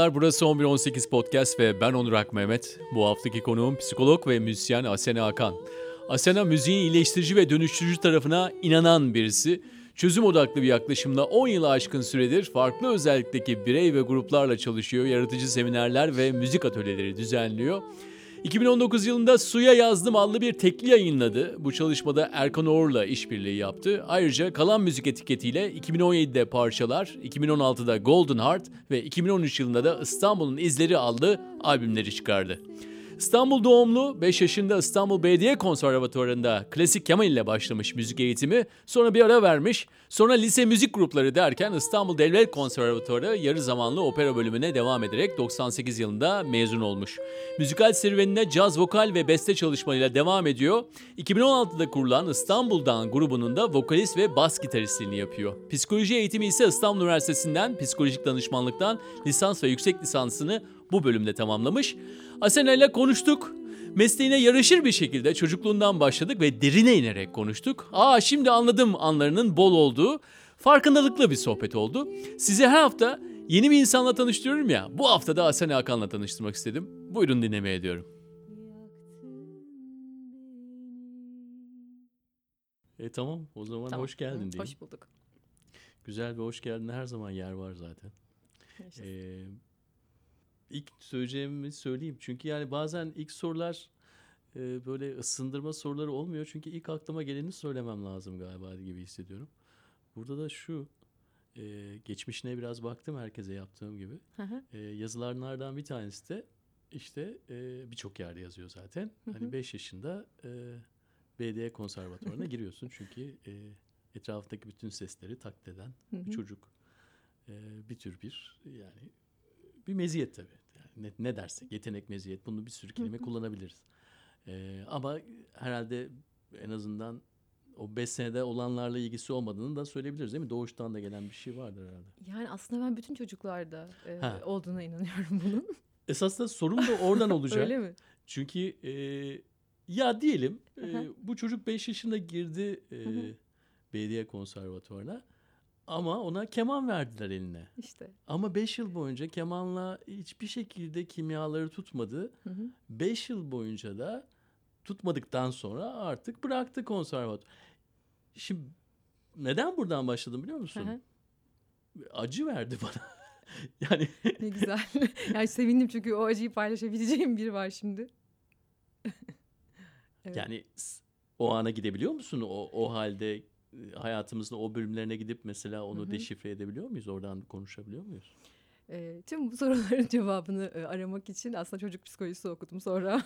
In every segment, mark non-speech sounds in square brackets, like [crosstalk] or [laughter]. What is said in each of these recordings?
Merhabalar burası 1118 Podcast ve ben Onur Ak Mehmet. Bu haftaki konuğum psikolog ve müzisyen Asena Hakan. Asena müziğin iyileştirici ve dönüştürücü tarafına inanan birisi. Çözüm odaklı bir yaklaşımla 10 yılı aşkın süredir farklı özellikteki birey ve gruplarla çalışıyor. Yaratıcı seminerler ve müzik atölyeleri düzenliyor. 2019 yılında Suya Yazdım adlı bir tekli yayınladı. Bu çalışmada Erkan Oğur'la işbirliği yaptı. Ayrıca Kalan Müzik etiketiyle 2017'de Parçalar, 2016'da Golden Heart ve 2013 yılında da İstanbul'un İzleri adlı albümleri çıkardı. İstanbul doğumlu, 5 yaşında İstanbul Belediye Konservatuvarı'nda klasik keman ile başlamış müzik eğitimi, sonra bir ara vermiş, sonra lise müzik grupları derken İstanbul Devlet Konservatuvarı yarı zamanlı opera bölümüne devam ederek 98 yılında mezun olmuş. Müzikal serüvenine caz vokal ve beste çalışmalarıyla devam ediyor. 2016'da kurulan İstanbul'dan grubunun da vokalist ve bas gitaristliğini yapıyor. Psikoloji eğitimi ise İstanbul Üniversitesi'nden psikolojik danışmanlıktan lisans ve yüksek lisansını bu bölümde tamamlamış. Asena ile konuştuk. Mesleğine yaraşır bir şekilde çocukluğundan başladık ve derine inerek konuştuk. Aa şimdi anladım anlarının bol olduğu, farkındalıklı bir sohbet oldu. Sizi her hafta yeni bir insanla tanıştırıyorum ya. Bu hafta da Asena Hakan'la tanıştırmak istedim. Buyurun dinlemeye ediyorum. E tamam o zaman Tamam. hoş geldin diyeyim. Hoş bulduk. Güzel ve hoş geldin her zaman yer var zaten. Ee, ilk söyleyeceğimi söyleyeyim. Çünkü yani bazen ilk sorular e, böyle ısındırma soruları olmuyor. Çünkü ilk aklıma geleni söylemem lazım galiba gibi hissediyorum. Burada da şu, e, geçmişine biraz baktım herkese yaptığım gibi. Hı hı. E, yazılarlardan bir tanesi de işte e, birçok yerde yazıyor zaten. Hı Hani hı. 5 yaşında e, BD konservatuvarına [laughs] giriyorsun. Çünkü e, etrafındaki bütün sesleri taklit eden Hı bir çocuk. E, bir tür bir yani bir meziyet tabii. Ne, ne dersek yetenek meziyet bunu bir sürü kelime kullanabiliriz. E, ama herhalde en azından o 5 senede olanlarla ilgisi olmadığını da söyleyebiliriz değil mi? Doğuştan da gelen bir şey vardır herhalde. Yani aslında ben bütün çocuklarda e, Ha. olduğuna inanıyorum bunun. Esasında sorun da oradan [laughs] olacak. Öyle mi? Çünkü e, ya diyelim e, bu çocuk 5 yaşında girdi e, belediye konservatuvarına ama ona keman verdiler eline. İşte. Ama 5 yıl boyunca kemanla hiçbir şekilde kimyaları tutmadı. Hı hı. 5 yıl boyunca da tutmadıktan sonra artık bıraktı konservatuvar. Şimdi neden buradan başladım biliyor Hı musun? hı. Acı verdi bana. [laughs] yani ne güzel. [laughs] yani sevindim çünkü o acıyı paylaşabileceğim biri var şimdi. [laughs] Evet. Yani o ana gidebiliyor musun? O, o halde hayatımızın o bölümlerine gidip mesela onu Hı hı. deşifre edebiliyor muyuz? Oradan konuşabiliyor muyuz? E, tüm bu soruların [laughs] cevabını e, aramak için aslında çocuk psikolojisi okudum sonra.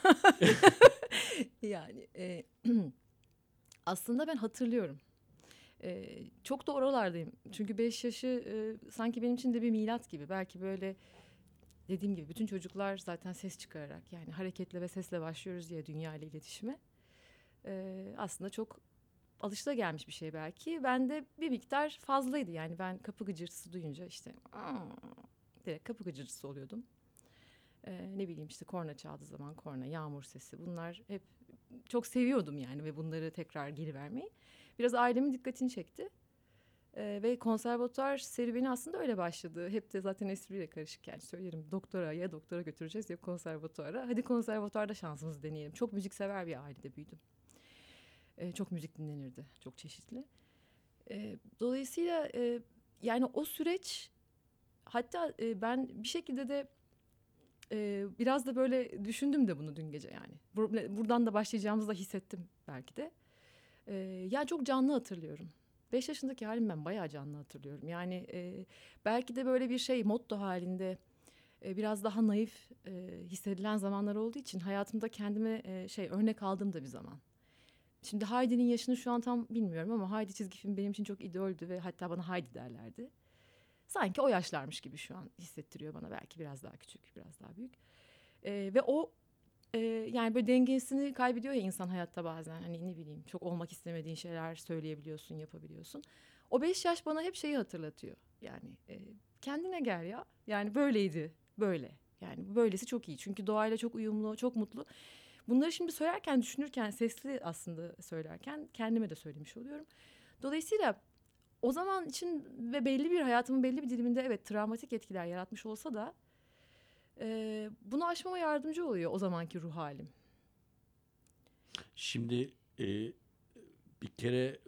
[laughs] yani e, [clears throat] aslında ben hatırlıyorum. E, çok da oralardayım. Çünkü 5 yaşı e, sanki benim için de bir milat gibi. Belki böyle dediğim gibi bütün çocuklar zaten ses çıkararak yani hareketle ve sesle başlıyoruz diye dünya ile iletişime. E, aslında çok alışıla gelmiş bir şey belki. Bende bir miktar fazlaydı yani ben kapı gıcırtısı duyunca işte direkt kapı gıcırtısı oluyordum. Ee, ne bileyim işte korna çaldığı zaman korna, yağmur sesi bunlar hep çok seviyordum yani ve bunları tekrar geri vermeyi. Biraz ailemin dikkatini çekti. Ee, ve konservatuar serüveni aslında öyle başladı. Hep de zaten espriyle karışık yani söylerim doktora ya doktora götüreceğiz ya konservatuara. Hadi konservatuarda şansımızı deneyelim. Çok müziksever bir ailede büyüdüm. Ee, çok müzik dinlenirdi, çok çeşitli. Ee, dolayısıyla e, yani o süreç hatta e, ben bir şekilde de e, biraz da böyle düşündüm de bunu dün gece yani. Bur- buradan da başlayacağımızı da hissettim belki de. E, ya çok canlı hatırlıyorum. Beş yaşındaki halim ben bayağı canlı hatırlıyorum. Yani e, belki de böyle bir şey motto halinde e, biraz daha naif e, hissedilen zamanlar olduğu için hayatımda kendime e, şey örnek aldığım da bir zaman. Şimdi Heidi'nin yaşını şu an tam bilmiyorum ama Heidi çizgi film benim için çok idoldü ve hatta bana Heidi derlerdi. Sanki o yaşlarmış gibi şu an hissettiriyor bana belki biraz daha küçük, biraz daha büyük. Ee, ve o e, yani böyle dengesini kaybediyor ya insan hayatta bazen. Hani ne bileyim çok olmak istemediğin şeyler söyleyebiliyorsun, yapabiliyorsun. O beş yaş bana hep şeyi hatırlatıyor. Yani e, kendine gel ya. Yani böyleydi, böyle. Yani böylesi çok iyi. Çünkü doğayla çok uyumlu, çok mutlu. Bunları şimdi söylerken, düşünürken, sesli aslında söylerken kendime de söylemiş oluyorum. Dolayısıyla o zaman için ve belli bir hayatımın belli bir diliminde evet travmatik etkiler yaratmış olsa da E, bunu aşmama yardımcı oluyor o zamanki ruh halim. Şimdi e, bir kere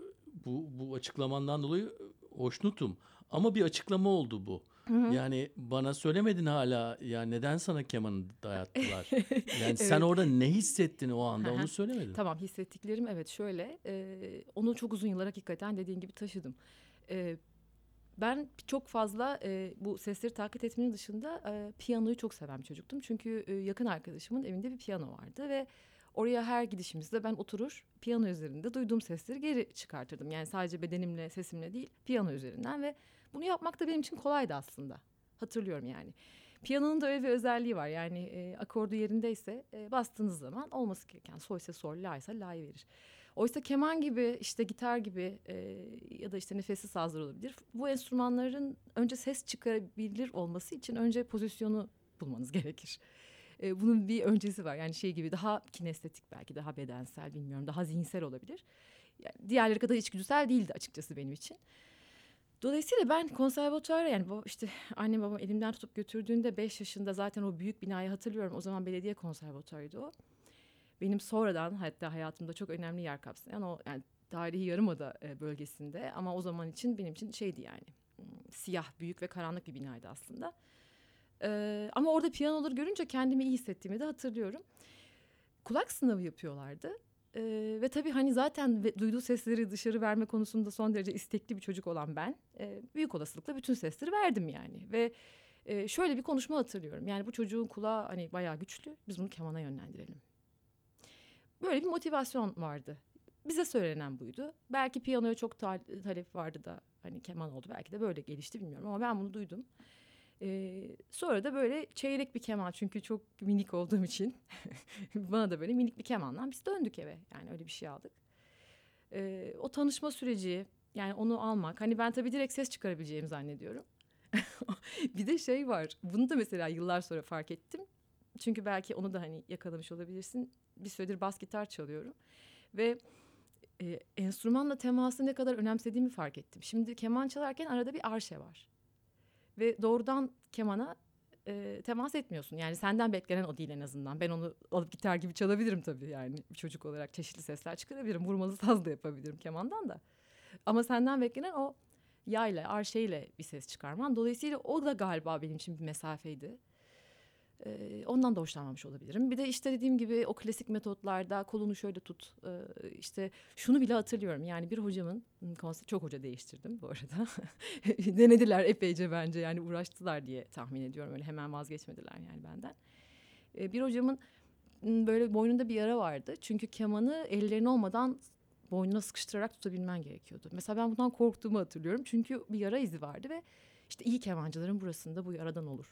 bu, bu açıklamandan dolayı hoşnutum. Ama bir açıklama oldu bu. Yani bana söylemedin hala ya neden sana kemanı dayattılar? [laughs] Yani sen Evet. orada ne hissettin o anda onu söylemedin. Tamam hissettiklerim evet şöyle. e, onu çok uzun yıllar hakikaten dediğin gibi taşıdım. E, ben çok fazla e, bu sesleri taklit etmenin dışında e, piyanoyu çok seven bir çocuktum. Çünkü e, yakın arkadaşımın evinde bir piyano vardı ve oraya her gidişimizde ben oturur piyano üzerinde duyduğum sesleri geri çıkartırdım. Yani sadece bedenimle sesimle değil piyano üzerinden ve bunu yapmak da benim için kolaydı aslında. Hatırlıyorum yani. Piyanonun da öyle bir özelliği var. Yani e, akordu yerindeyse e, bastığınız zaman olması gereken sol ise sol, la ise la'yı verir. Oysa keman gibi işte gitar gibi e, ya da işte nefessiz sazlar olabilir. Bu enstrümanların önce ses çıkarabilir olması için önce pozisyonu bulmanız [laughs] gerekir. E, bunun bir öncesi var. Yani şey gibi daha kinestetik belki daha bedensel bilmiyorum daha zihinsel olabilir. Yani diğerleri kadar içgüdüsel değildi açıkçası benim için. Dolayısıyla ben konservatuara yani işte [laughs] annem babam elimden tutup götürdüğünde 5 yaşında zaten o büyük binayı hatırlıyorum. O zaman belediye konservatuarıydı o. Benim sonradan hatta hayatımda çok önemli yer kapsayan o yani tarihi yarımada e, bölgesinde ama o zaman için benim için şeydi yani hmm, siyah büyük ve karanlık bir binaydı aslında. Ee, ama orada piyanoları görünce kendimi iyi hissettiğimi de hatırlıyorum. Kulak sınavı yapıyorlardı. Ee, ve tabii hani zaten ve- duyduğu sesleri dışarı verme konusunda son derece istekli bir çocuk olan ben e, büyük olasılıkla bütün sesleri verdim yani ve e, şöyle bir konuşma hatırlıyorum yani bu çocuğun kulağı hani bayağı güçlü biz bunu kemana yönlendirelim. Böyle bir motivasyon vardı. Bize söylenen buydu. Belki piyanoya çok ta- talep vardı da hani keman oldu belki de böyle gelişti bilmiyorum ama ben bunu duydum. Ee, sonra da böyle çeyrek bir keman çünkü çok minik olduğum için [laughs] bana da böyle minik bir kemanla biz döndük eve. Yani öyle bir şey aldık. Ee, o tanışma süreci yani onu almak hani ben tabii direkt ses çıkarabileceğimi zannediyorum. [laughs] bir de şey var bunu da mesela yıllar sonra fark ettim. Çünkü belki onu da hani yakalamış olabilirsin. Bir süredir bas gitar çalıyorum ve e, enstrümanla teması ne kadar önemsediğimi fark ettim. Şimdi keman çalarken arada bir arşe var ve doğrudan kemana e, temas etmiyorsun. Yani senden beklenen o değil en azından. Ben onu alıp gitar gibi çalabilirim tabii yani bir çocuk olarak çeşitli sesler çıkarabilirim. Vurmalı saz da yapabilirim kemandan da. Ama senden beklenen o yayla, arşeyle bir ses çıkarman. Dolayısıyla o da galiba benim için bir mesafeydi. Ondan da hoşlanmamış olabilirim. Bir de işte dediğim gibi o klasik metotlarda kolunu şöyle tut. Ee, işte şunu bile hatırlıyorum. Yani bir hocamın konser çok hoca değiştirdim bu arada. [laughs] Denediler epeyce bence yani uğraştılar diye tahmin ediyorum. Öyle hemen vazgeçmediler yani benden. Bir hocamın böyle boynunda bir yara vardı. Çünkü kemanı ellerin olmadan boynuna sıkıştırarak tutabilmen gerekiyordu. Mesela ben bundan korktuğumu hatırlıyorum. Çünkü bir yara izi vardı ve işte iyi kemancıların burasında bu yaradan olur.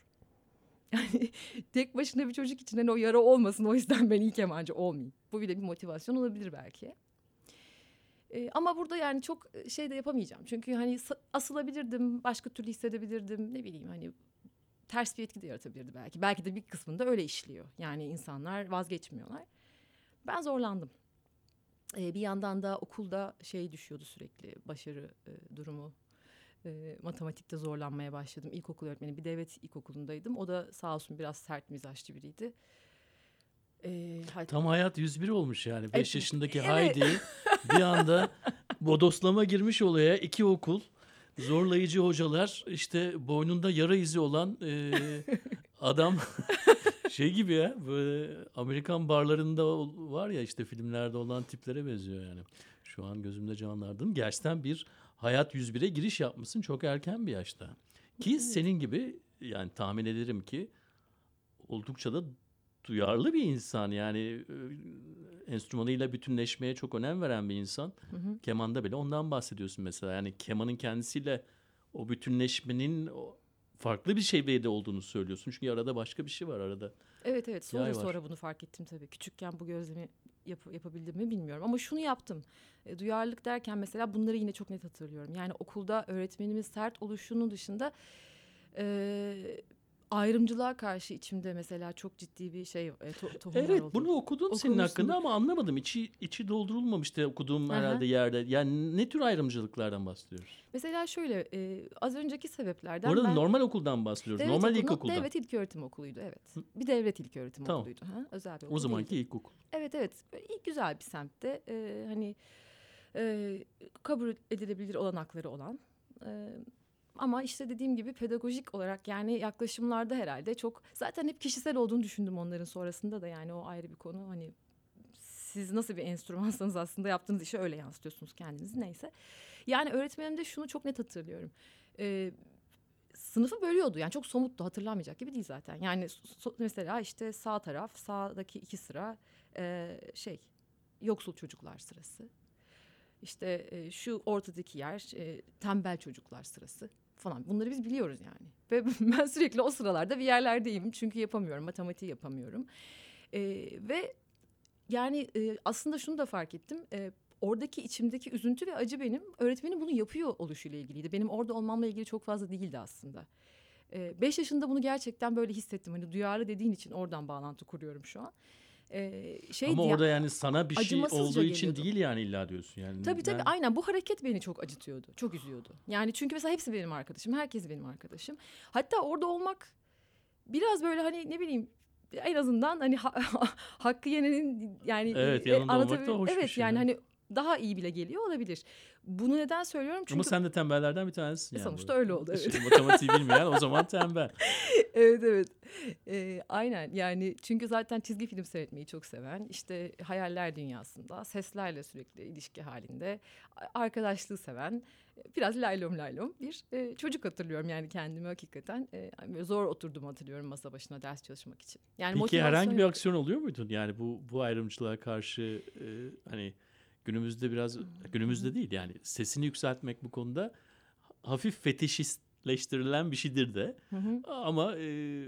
Yani [laughs] tek başına bir çocuk için hani o yara olmasın o yüzden ben iyi kemancı olmayayım. Bu bile bir motivasyon olabilir belki. Ee, ama burada yani çok şey de yapamayacağım. Çünkü hani asılabilirdim, başka türlü hissedebilirdim. Ne bileyim hani ters bir etki de yaratabilirdi belki. Belki de bir kısmında öyle işliyor. Yani insanlar vazgeçmiyorlar. Ben zorlandım. Ee, bir yandan da okulda şey düşüyordu sürekli başarı e, durumu. E, matematikte zorlanmaya başladım. İlkokul öğretmeni bir devlet ilkokulundaydım. O da sağ olsun biraz sert mizaçlı biriydi. E, hay- Tam hayat 101 olmuş yani. 5 Evet. yaşındaki Evet. Haydi bir anda bodoslama girmiş olaya iki okul zorlayıcı hocalar işte boynunda yara izi olan e, adam [laughs] şey gibi ya böyle Amerikan barlarında var ya işte filmlerde olan tiplere benziyor yani. Şu an gözümde canlandım. Gerçekten bir hayat 101'e giriş yapmışsın çok erken bir yaşta. Ki senin gibi yani tahmin ederim ki oldukça da duyarlı bir insan yani e, enstrümanıyla bütünleşmeye çok önem veren bir insan. Hı hı. Kemanda bile ondan bahsediyorsun mesela. Yani kemanın kendisiyle o bütünleşmenin farklı bir seviyede olduğunu söylüyorsun. Çünkü arada başka bir şey var arada. Evet evet sonra sonra bunu fark ettim tabii. Küçükken bu gözlemi yap- yapabildim mi bilmiyorum. Ama şunu yaptım. E, duyarlılık derken mesela bunları yine çok net hatırlıyorum. Yani okulda öğretmenimiz sert oluşunun dışında e, ayrımcılığa karşı içimde mesela çok ciddi bir şey e, to- tohumlar Evet oldu. bunu okudum senin Okumuşsun. hakkında ama anlamadım. İçi, içi doldurulmamıştı okuduğum Aha. herhalde yerde. Yani ne tür ayrımcılıklardan bahsediyoruz? Mesela şöyle e, az önceki sebeplerden Bu arada ben normal okuldan bahsediyoruz. devlet normal okulunda- ilkokuldan. Devlet ilköğretim okuluydu evet. Bir devlet ilköğretim Tamam. okuluydu. Ha? Özel bir okul o zamanki değildi. ilkokul. Evet evet iyi güzel bir semtte e, hani e, kabul edilebilir olanakları olan e, ama işte dediğim gibi pedagojik olarak yani yaklaşımlarda herhalde çok zaten hep kişisel olduğunu düşündüm onların sonrasında da yani o ayrı bir konu hani siz nasıl bir enstrümansanız aslında yaptığınız işi öyle yansıtıyorsunuz kendinizi neyse. Yani öğretmenimde şunu çok net hatırlıyorum. E, sınıfı bölüyordu yani çok somuttu hatırlanmayacak gibi değil zaten. Yani so- mesela işte sağ taraf sağdaki iki sıra e, şey yoksul çocuklar sırası. İşte e, şu ortadaki yer e, tembel çocuklar sırası falan. Bunları biz biliyoruz yani. [laughs] Ve ben sürekli o sıralarda bir yerlerdeyim. Çünkü yapamıyorum, matematiği yapamıyorum. E, ve yani e, aslında şunu da fark ettim. E, oradaki içimdeki üzüntü ve acı benim öğretmenim bunu yapıyor oluşuyla ilgiliydi. Benim orada olmamla ilgili çok fazla değildi aslında. E, beş yaşında bunu gerçekten böyle hissettim. Hani duyarlı dediğin için oradan bağlantı kuruyorum şu an. E, şeydi Ama orada yani sana bir şey olduğu için geliyordu. değil yani illa diyorsun. Yani Tabii tabii ben- aynen bu hareket beni çok acıtıyordu. Çok üzüyordu. Yani çünkü mesela hepsi benim arkadaşım. Herkes benim arkadaşım. Hatta orada olmak biraz böyle hani ne bileyim en azından hani ha- [laughs] hakkı yenenin yani Evet, e, olmak da anlatabil- hoş bir Evet şey, yani hani daha iyi bile geliyor olabilir. Bunu neden söylüyorum? Çünkü Ama sen de tembellerden bir tanesisin yani. Sonuçta bu. öyle oldu, evet. Şimdi matematiği bilmeyen o zaman tembel. [laughs] evet evet. Ee, aynen yani çünkü zaten çizgi film seyretmeyi çok seven işte hayaller dünyasında seslerle sürekli ilişki halinde arkadaşlığı seven biraz laylom laylom bir e, çocuk hatırlıyorum yani kendimi hakikaten e, zor oturdum hatırlıyorum masa başına ders çalışmak için. Yani Peki herhangi bir aksiyon oluyor muydun? Yani bu bu ayrımcılığa karşı e, hani günümüzde biraz günümüzde değil yani sesini yükseltmek bu konuda hafif fetişistleştirilen bir şeydir de. Hı hı. Ama e,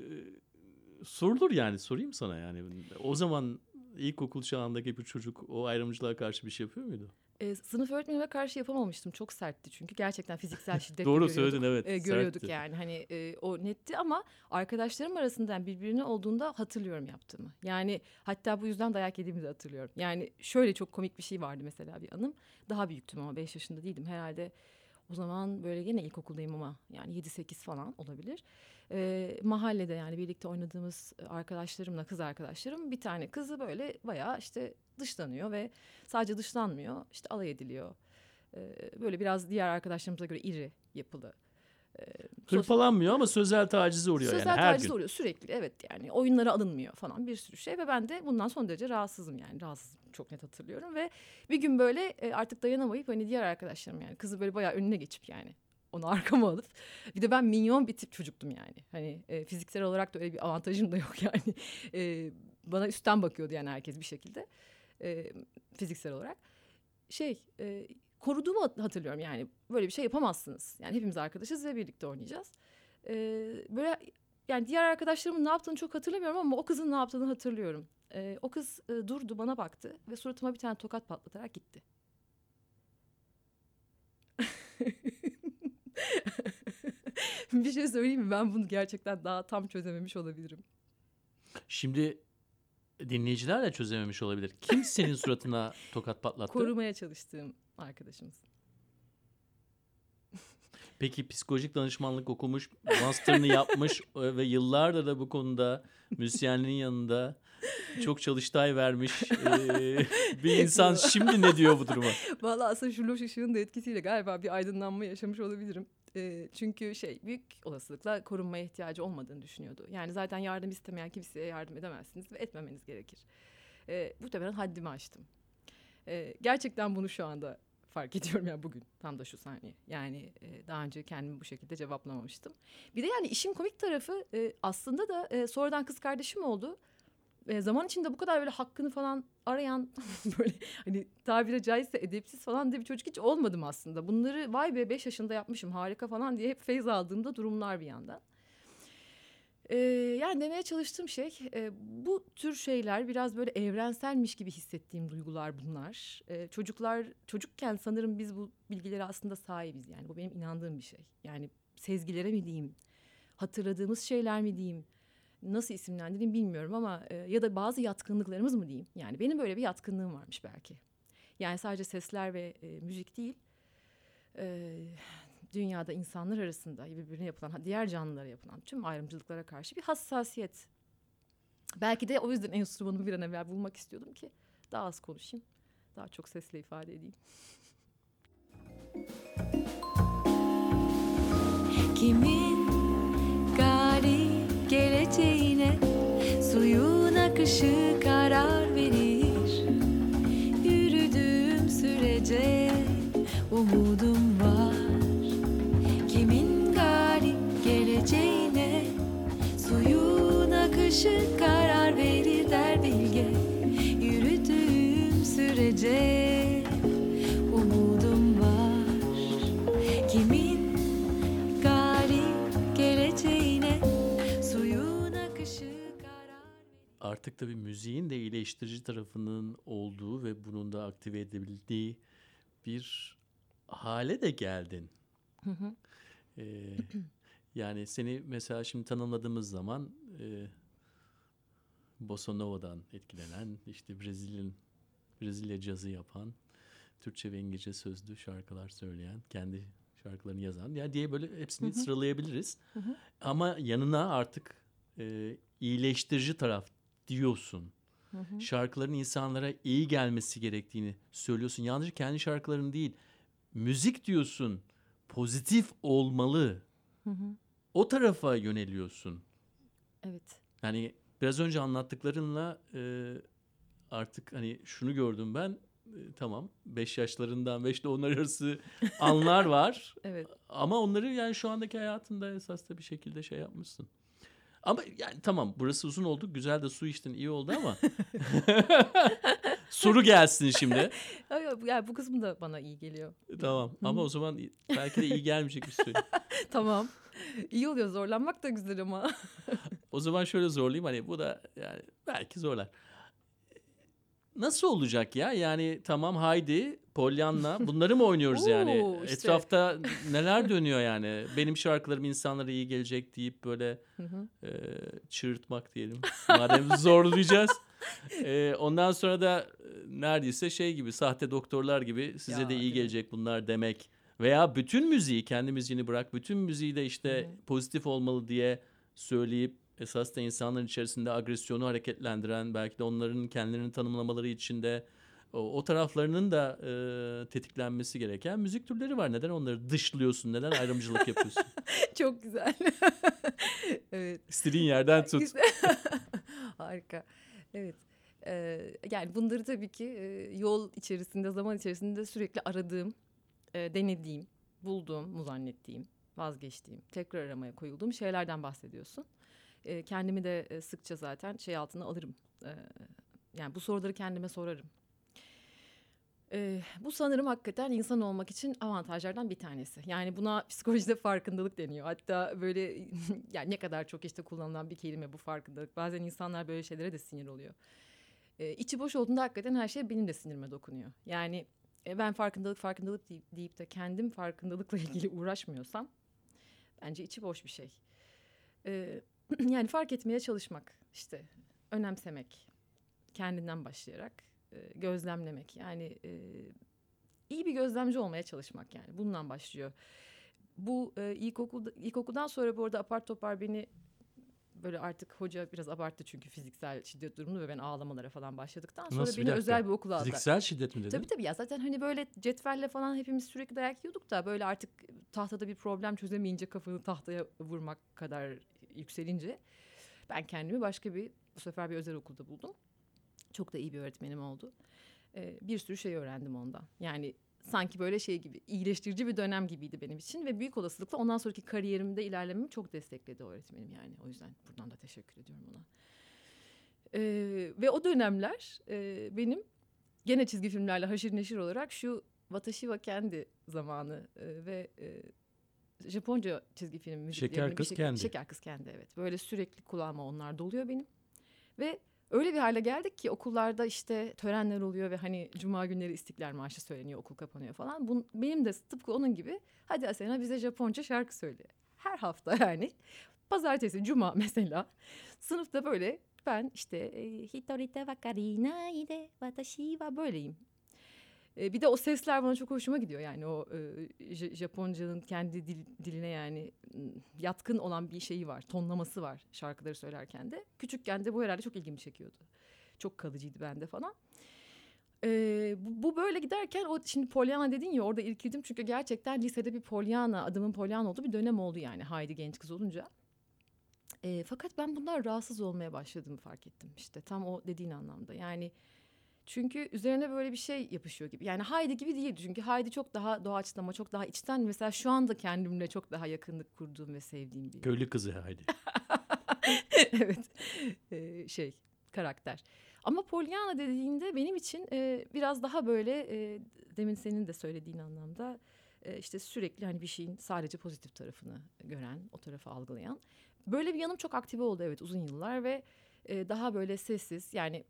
sorulur yani sorayım sana yani. O zaman ilkokul çağındaki bir çocuk o ayrımcılığa karşı bir şey yapıyor muydu? E, sınıf öğretmenime karşı yapamamıştım. Çok sertti çünkü gerçekten fiziksel [laughs] şiddet Doğru söyledin, evet, E, görüyorduk sertti. yani hani e, o netti ama arkadaşlarım arasından birbirine olduğunda hatırlıyorum yaptığımı. Yani hatta bu yüzden dayak yediğimi de hatırlıyorum. Yani şöyle çok komik bir şey vardı mesela bir anım. Daha büyüktüm ama 5 yaşında değildim herhalde. O zaman böyle gene ilkokuldayım ama yani 7-8 falan olabilir. E, mahallede yani birlikte oynadığımız arkadaşlarımla kız arkadaşlarım bir tane kızı böyle bayağı işte dışlanıyor ve sadece dışlanmıyor işte alay ediliyor. E, böyle biraz diğer arkadaşlarımıza göre iri yapılı. E, Hırpalanmıyor ama sözel tacize uğruyor Sözel yani her taciz gün. oluyor sürekli evet yani oyunlara alınmıyor falan bir sürü şey ve ben de bundan son derece rahatsızım yani rahatsızım çok net hatırlıyorum ve bir gün böyle e, artık dayanamayıp hani diğer arkadaşlarım yani kızı böyle bayağı önüne geçip yani onu arkama alıp. Bir de ben minyon bir tip çocuktum yani. Hani e, fiziksel olarak da öyle bir avantajım da yok [laughs] yani. E, bana üstten bakıyordu yani herkes bir şekilde e, fiziksel olarak. Şey e, koruduğumu hat- hatırlıyorum yani. Böyle bir şey yapamazsınız. Yani hepimiz arkadaşız ve birlikte oynayacağız. E, böyle yani diğer arkadaşlarımın ne yaptığını çok hatırlamıyorum ama o kızın ne yaptığını hatırlıyorum. E, o kız e, durdu bana baktı ve suratıma bir tane tokat patlatarak gitti. [laughs] bir şey söyleyeyim mi? Ben bunu gerçekten daha tam çözememiş olabilirim. Şimdi dinleyiciler de çözememiş olabilir. Kim senin suratına [laughs] tokat patlattı? Korumaya çalıştığım arkadaşımız. Peki psikolojik danışmanlık okumuş, master'ını yapmış [laughs] e, ve yıllardır da bu konuda müzisyenliğin yanında çok çalıştay vermiş e, [laughs] bir insan şimdi ne diyor bu duruma? Vallahi aslında şu loş ışığın da etkisiyle galiba bir aydınlanma yaşamış olabilirim. Ee, çünkü şey büyük olasılıkla korunmaya ihtiyacı olmadığını düşünüyordu. Yani zaten yardım istemeyen kimseye yardım edemezsiniz ve etmemeniz gerekir. Ee, muhtemelen haddimi aştım. Ee, gerçekten bunu şu anda fark [laughs] ediyorum ya bugün tam da şu saniye. Yani e, daha önce kendimi bu şekilde cevaplamamıştım. Bir de yani işin komik tarafı e, aslında da e, sonradan kız kardeşim oldu. E, zaman içinde bu kadar böyle hakkını falan arayan [laughs] böyle hani tabire caizse edepsiz falan diye bir çocuk hiç olmadım aslında. Bunları vay be 5 yaşında yapmışım harika falan diye hep feyz aldığımda durumlar bir yandan. Ee, yani demeye çalıştığım şey e, bu tür şeyler biraz böyle evrenselmiş gibi hissettiğim duygular bunlar. Ee, çocuklar çocukken sanırım biz bu bilgilere aslında sahibiz yani bu benim inandığım bir şey. Yani sezgilere mi diyeyim hatırladığımız şeyler mi diyeyim? Nasıl isimlendireyim bilmiyorum ama e, ya da bazı yatkınlıklarımız mı diyeyim? Yani benim böyle bir yatkınlığım varmış belki. Yani sadece sesler ve e, müzik değil. E, dünyada insanlar arasında birbirine yapılan, diğer canlılara yapılan tüm ayrımcılıklara karşı bir hassasiyet. Belki de o yüzden enstrümanımı bir an evvel bulmak istiyordum ki daha az konuşayım. Daha çok sesle ifade edeyim. Kimin galip geleceğine suyun akışı karar verir Yürüdüğüm sürece umudum akışı karar verir der bilge. Yürüdüğüm sürece umudum var. Kimin galip geleceğine suyun akışı karar Artık tabii müziğin de iyileştirici tarafının olduğu ve bunun da aktive edebildiği bir hale de geldin. Ee, yani seni mesela şimdi tanımladığımız zaman e, Bossa Nova'dan etkilenen, işte Brezilya'nın Brezilya cazı yapan, Türkçe ve İngilizce sözlü şarkılar söyleyen, kendi şarkılarını yazan ya diye böyle hepsini sıralayabiliriz. Ama yanına artık e, iyileştirici taraf diyorsun. Şarkıların insanlara iyi gelmesi gerektiğini söylüyorsun. Yalnızca kendi şarkıların değil. Müzik diyorsun. Pozitif olmalı. O tarafa yöneliyorsun. Evet. Yani biraz önce anlattıklarınla e, artık hani şunu gördüm ben. E, tamam 5 yaşlarından 5 ile 10 arası [laughs] anlar var. Evet. Ama onları yani şu andaki hayatında esas da bir şekilde şey yapmışsın. Ama yani tamam burası uzun oldu. Güzel de su içtin iyi oldu ama. [laughs] Soru gelsin şimdi. [laughs] Yani bu kısım da bana iyi geliyor. Tamam ama o zaman belki de iyi gelmeyecek bir şey. tamam. İyi oluyor zorlanmak da güzel ama. O zaman şöyle zorlayayım hani bu da yani belki zorlar. Nasıl olacak ya? Yani tamam Haydi, Pollyanna bunları mı oynuyoruz [laughs] yani? Oo, işte. Etrafta neler dönüyor yani? Benim şarkılarım insanlara iyi gelecek deyip böyle e, çığırtmak diyelim. Madem zorlayacağız. E, ondan sonra da e, neredeyse şey gibi sahte doktorlar gibi size Ya, de iyi gelecek bunlar demek. Veya bütün müziği kendi müziğini bırak bütün müziği de işte pozitif olmalı diye söyleyip esas da insanların içerisinde agresyonu hareketlendiren belki de onların kendilerini tanımlamaları için de o, o taraflarının da e, tetiklenmesi gereken müzik türleri var. Neden onları dışlıyorsun? Neden ayrımcılık [laughs] yapıyorsun? Çok güzel. [laughs] evet. İstediğin yerden tut. [laughs] Harika. Evet. Ee, yani bunları tabii ki e, yol içerisinde, zaman içerisinde sürekli aradığım, e, denediğim, bulduğum, mu zannettiğim, vazgeçtiğim, tekrar aramaya koyulduğum şeylerden bahsediyorsun. E, kendimi de sıkça zaten şey altına alırım. E, yani bu soruları kendime sorarım. E, bu sanırım hakikaten insan olmak için avantajlardan bir tanesi. Yani buna [laughs] psikolojide farkındalık deniyor. Hatta böyle [laughs] yani ne kadar çok işte kullanılan bir kelime bu farkındalık. Bazen insanlar böyle şeylere de sinir oluyor. E, içi boş olduğunda hakikaten her şey benim de sinirime dokunuyor. Yani e, ben farkındalık farkındalık deyip, deyip de kendim farkındalıkla ilgili uğraşmıyorsam bence içi boş bir şey. E, [clears throat] yani fark etmeye çalışmak işte önemsemek kendinden başlayarak e, gözlemlemek yani e, iyi bir gözlemci olmaya çalışmak yani bundan başlıyor. Bu e, ilkokulda, ilkokuldan sonra bu arada apar topar beni böyle artık hoca biraz abarttı çünkü fiziksel şiddet durumunu ve ben ağlamalara falan başladıktan sonra Nasıl? Bir beni dakika. özel bir okula aldılar. Fiziksel şiddet mi dedin? Tabii tabii ya zaten hani böyle cetvelle falan hepimiz sürekli dayak yiyorduk da böyle artık tahtada bir problem çözemeyince kafanı tahtaya vurmak kadar yükselince ben kendimi başka bir bu sefer bir özel okulda buldum. Çok da iyi bir öğretmenim oldu. Ee, bir sürü şey öğrendim ondan. Yani sanki böyle şey gibi iyileştirici bir dönem gibiydi benim için ve büyük olasılıkla ondan sonraki kariyerimde ilerlememi çok destekledi o öğretmenim yani. O yüzden buradan da teşekkür ediyorum ona. Ee, ve o dönemler e, benim gene çizgi filmlerle haşır neşir olarak şu Watashi wa Kendi zamanı e, ve e, Japonca çizgi film müziklerinin Şeker Kız şekilde- Kendi. Şeker Kız Kendi evet. Böyle sürekli kulağıma onlar doluyor benim. Ve öyle bir hale geldik ki okullarda işte törenler oluyor ve hani cuma günleri İstiklal Marşı söyleniyor, okul kapanıyor falan. Bun, benim de tıpkı onun gibi hadi Asena bize Japonca şarkı söyle. Her hafta [laughs] yani. pazartesi, cuma [laughs] mesela sınıfta böyle ben işte e, hitorite wakari nai de watashi wa böyleyim. E, bir de o sesler bana çok hoşuma gidiyor yani o e, Japonca'nın kendi dil- diline yani m, yatkın olan bir şeyi var, tonlaması var şarkıları söylerken de. Küçükken de bu herhalde çok ilgimi çekiyordu. Çok kalıcıydı bende falan. Ee, bu, bu böyle giderken o şimdi Pollyanna dedin ya orada irkildim çünkü gerçekten lisede bir Pollyanna adımın Pollyanna olduğu bir dönem oldu yani Haydi genç kız olunca. Ee, fakat ben bundan rahatsız olmaya başladığımı fark ettim işte tam o dediğin anlamda yani çünkü üzerine böyle bir şey yapışıyor gibi yani Haydi gibi değil çünkü Haydi çok daha doğaçlama çok daha içten mesela şu anda kendimle çok daha yakınlık kurduğum ve sevdiğim bir Köylü kızı haydi. [laughs] evet Ee, şey karakter. Ama Pollyanna dediğinde benim için e, biraz daha böyle e, demin senin de söylediğin anlamda e, işte sürekli hani bir şeyin sadece pozitif tarafını gören, o tarafı algılayan. Böyle bir yanım çok aktive oldu evet uzun yıllar ve e, daha böyle sessiz yani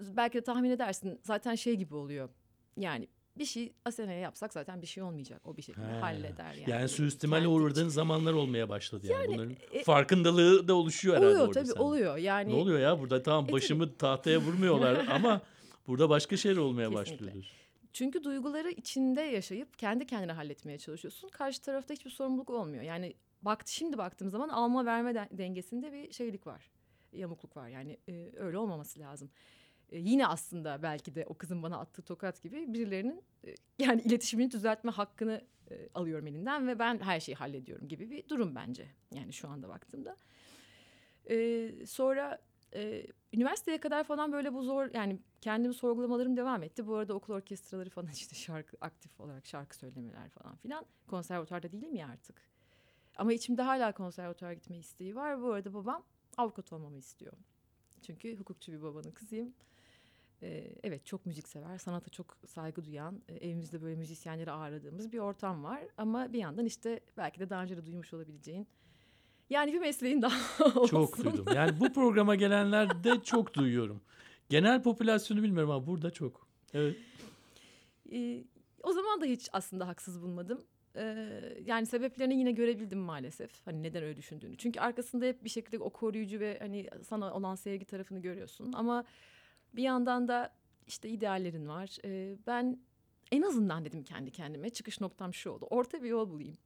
belki de tahmin edersin zaten şey gibi oluyor. Yani bir şey Asena'ya yapsak zaten bir şey olmayacak. O bir şekilde He. halleder yani. Yani suistimale uğradığın zamanlar olmaya başladı yani. Bunların e, farkındalığı da oluşuyor herhalde Oluyor orada tabii sende. oluyor yani. Ne oluyor ya burada tamam tabii. başımı tahtaya vurmuyorlar [laughs] ama burada başka şeyler olmaya Kesinlikle. başlıyordur. Çünkü duyguları içinde yaşayıp kendi kendine halletmeye çalışıyorsun. Karşı tarafta hiçbir sorumluluk olmuyor. Yani bak şimdi baktığım zaman alma verme de- dengesinde bir şeylik var. Yamukluk var. Yani e, öyle olmaması lazım. E, yine aslında belki de o kızın bana attığı tokat gibi birilerinin e, yani iletişimini düzeltme hakkını e, alıyorum elinden ve ben her şeyi hallediyorum gibi bir durum bence. Yani şu anda baktığımda. E, sonra e, üniversiteye kadar falan böyle bu zor yani kendimi sorgulamalarım devam etti. Bu arada okul orkestraları falan [laughs] işte şarkı aktif olarak şarkı söylemeler falan filan. Konservatuarda değilim ya artık. Ama içimde hala konservatuar gitme isteği var. Bu arada babam avukat olmamı istiyor. Çünkü hukukçu bir babanın kızıyım. Ee, evet çok müziksever, sanata çok saygı duyan, e, evimizde böyle müzisyenleri ağırladığımız bir ortam var. Ama bir yandan işte belki de daha önce de duymuş olabileceğin yani bir mesleğin daha [laughs] olsun. Çok duydum. Yani bu programa gelenler de çok duyuyorum. Genel popülasyonu bilmiyorum ama burada çok. Evet. Ee, o zaman da hiç aslında haksız bulmadım. Ee, yani sebeplerini yine görebildim maalesef. Hani neden öyle düşündüğünü. Çünkü arkasında hep bir şekilde o koruyucu ve hani sana olan sevgi tarafını görüyorsun. Ama bir yandan da işte ideallerin var. Ee, ben en azından dedim kendi kendime çıkış noktam şu oldu. Orta bir yol bulayım.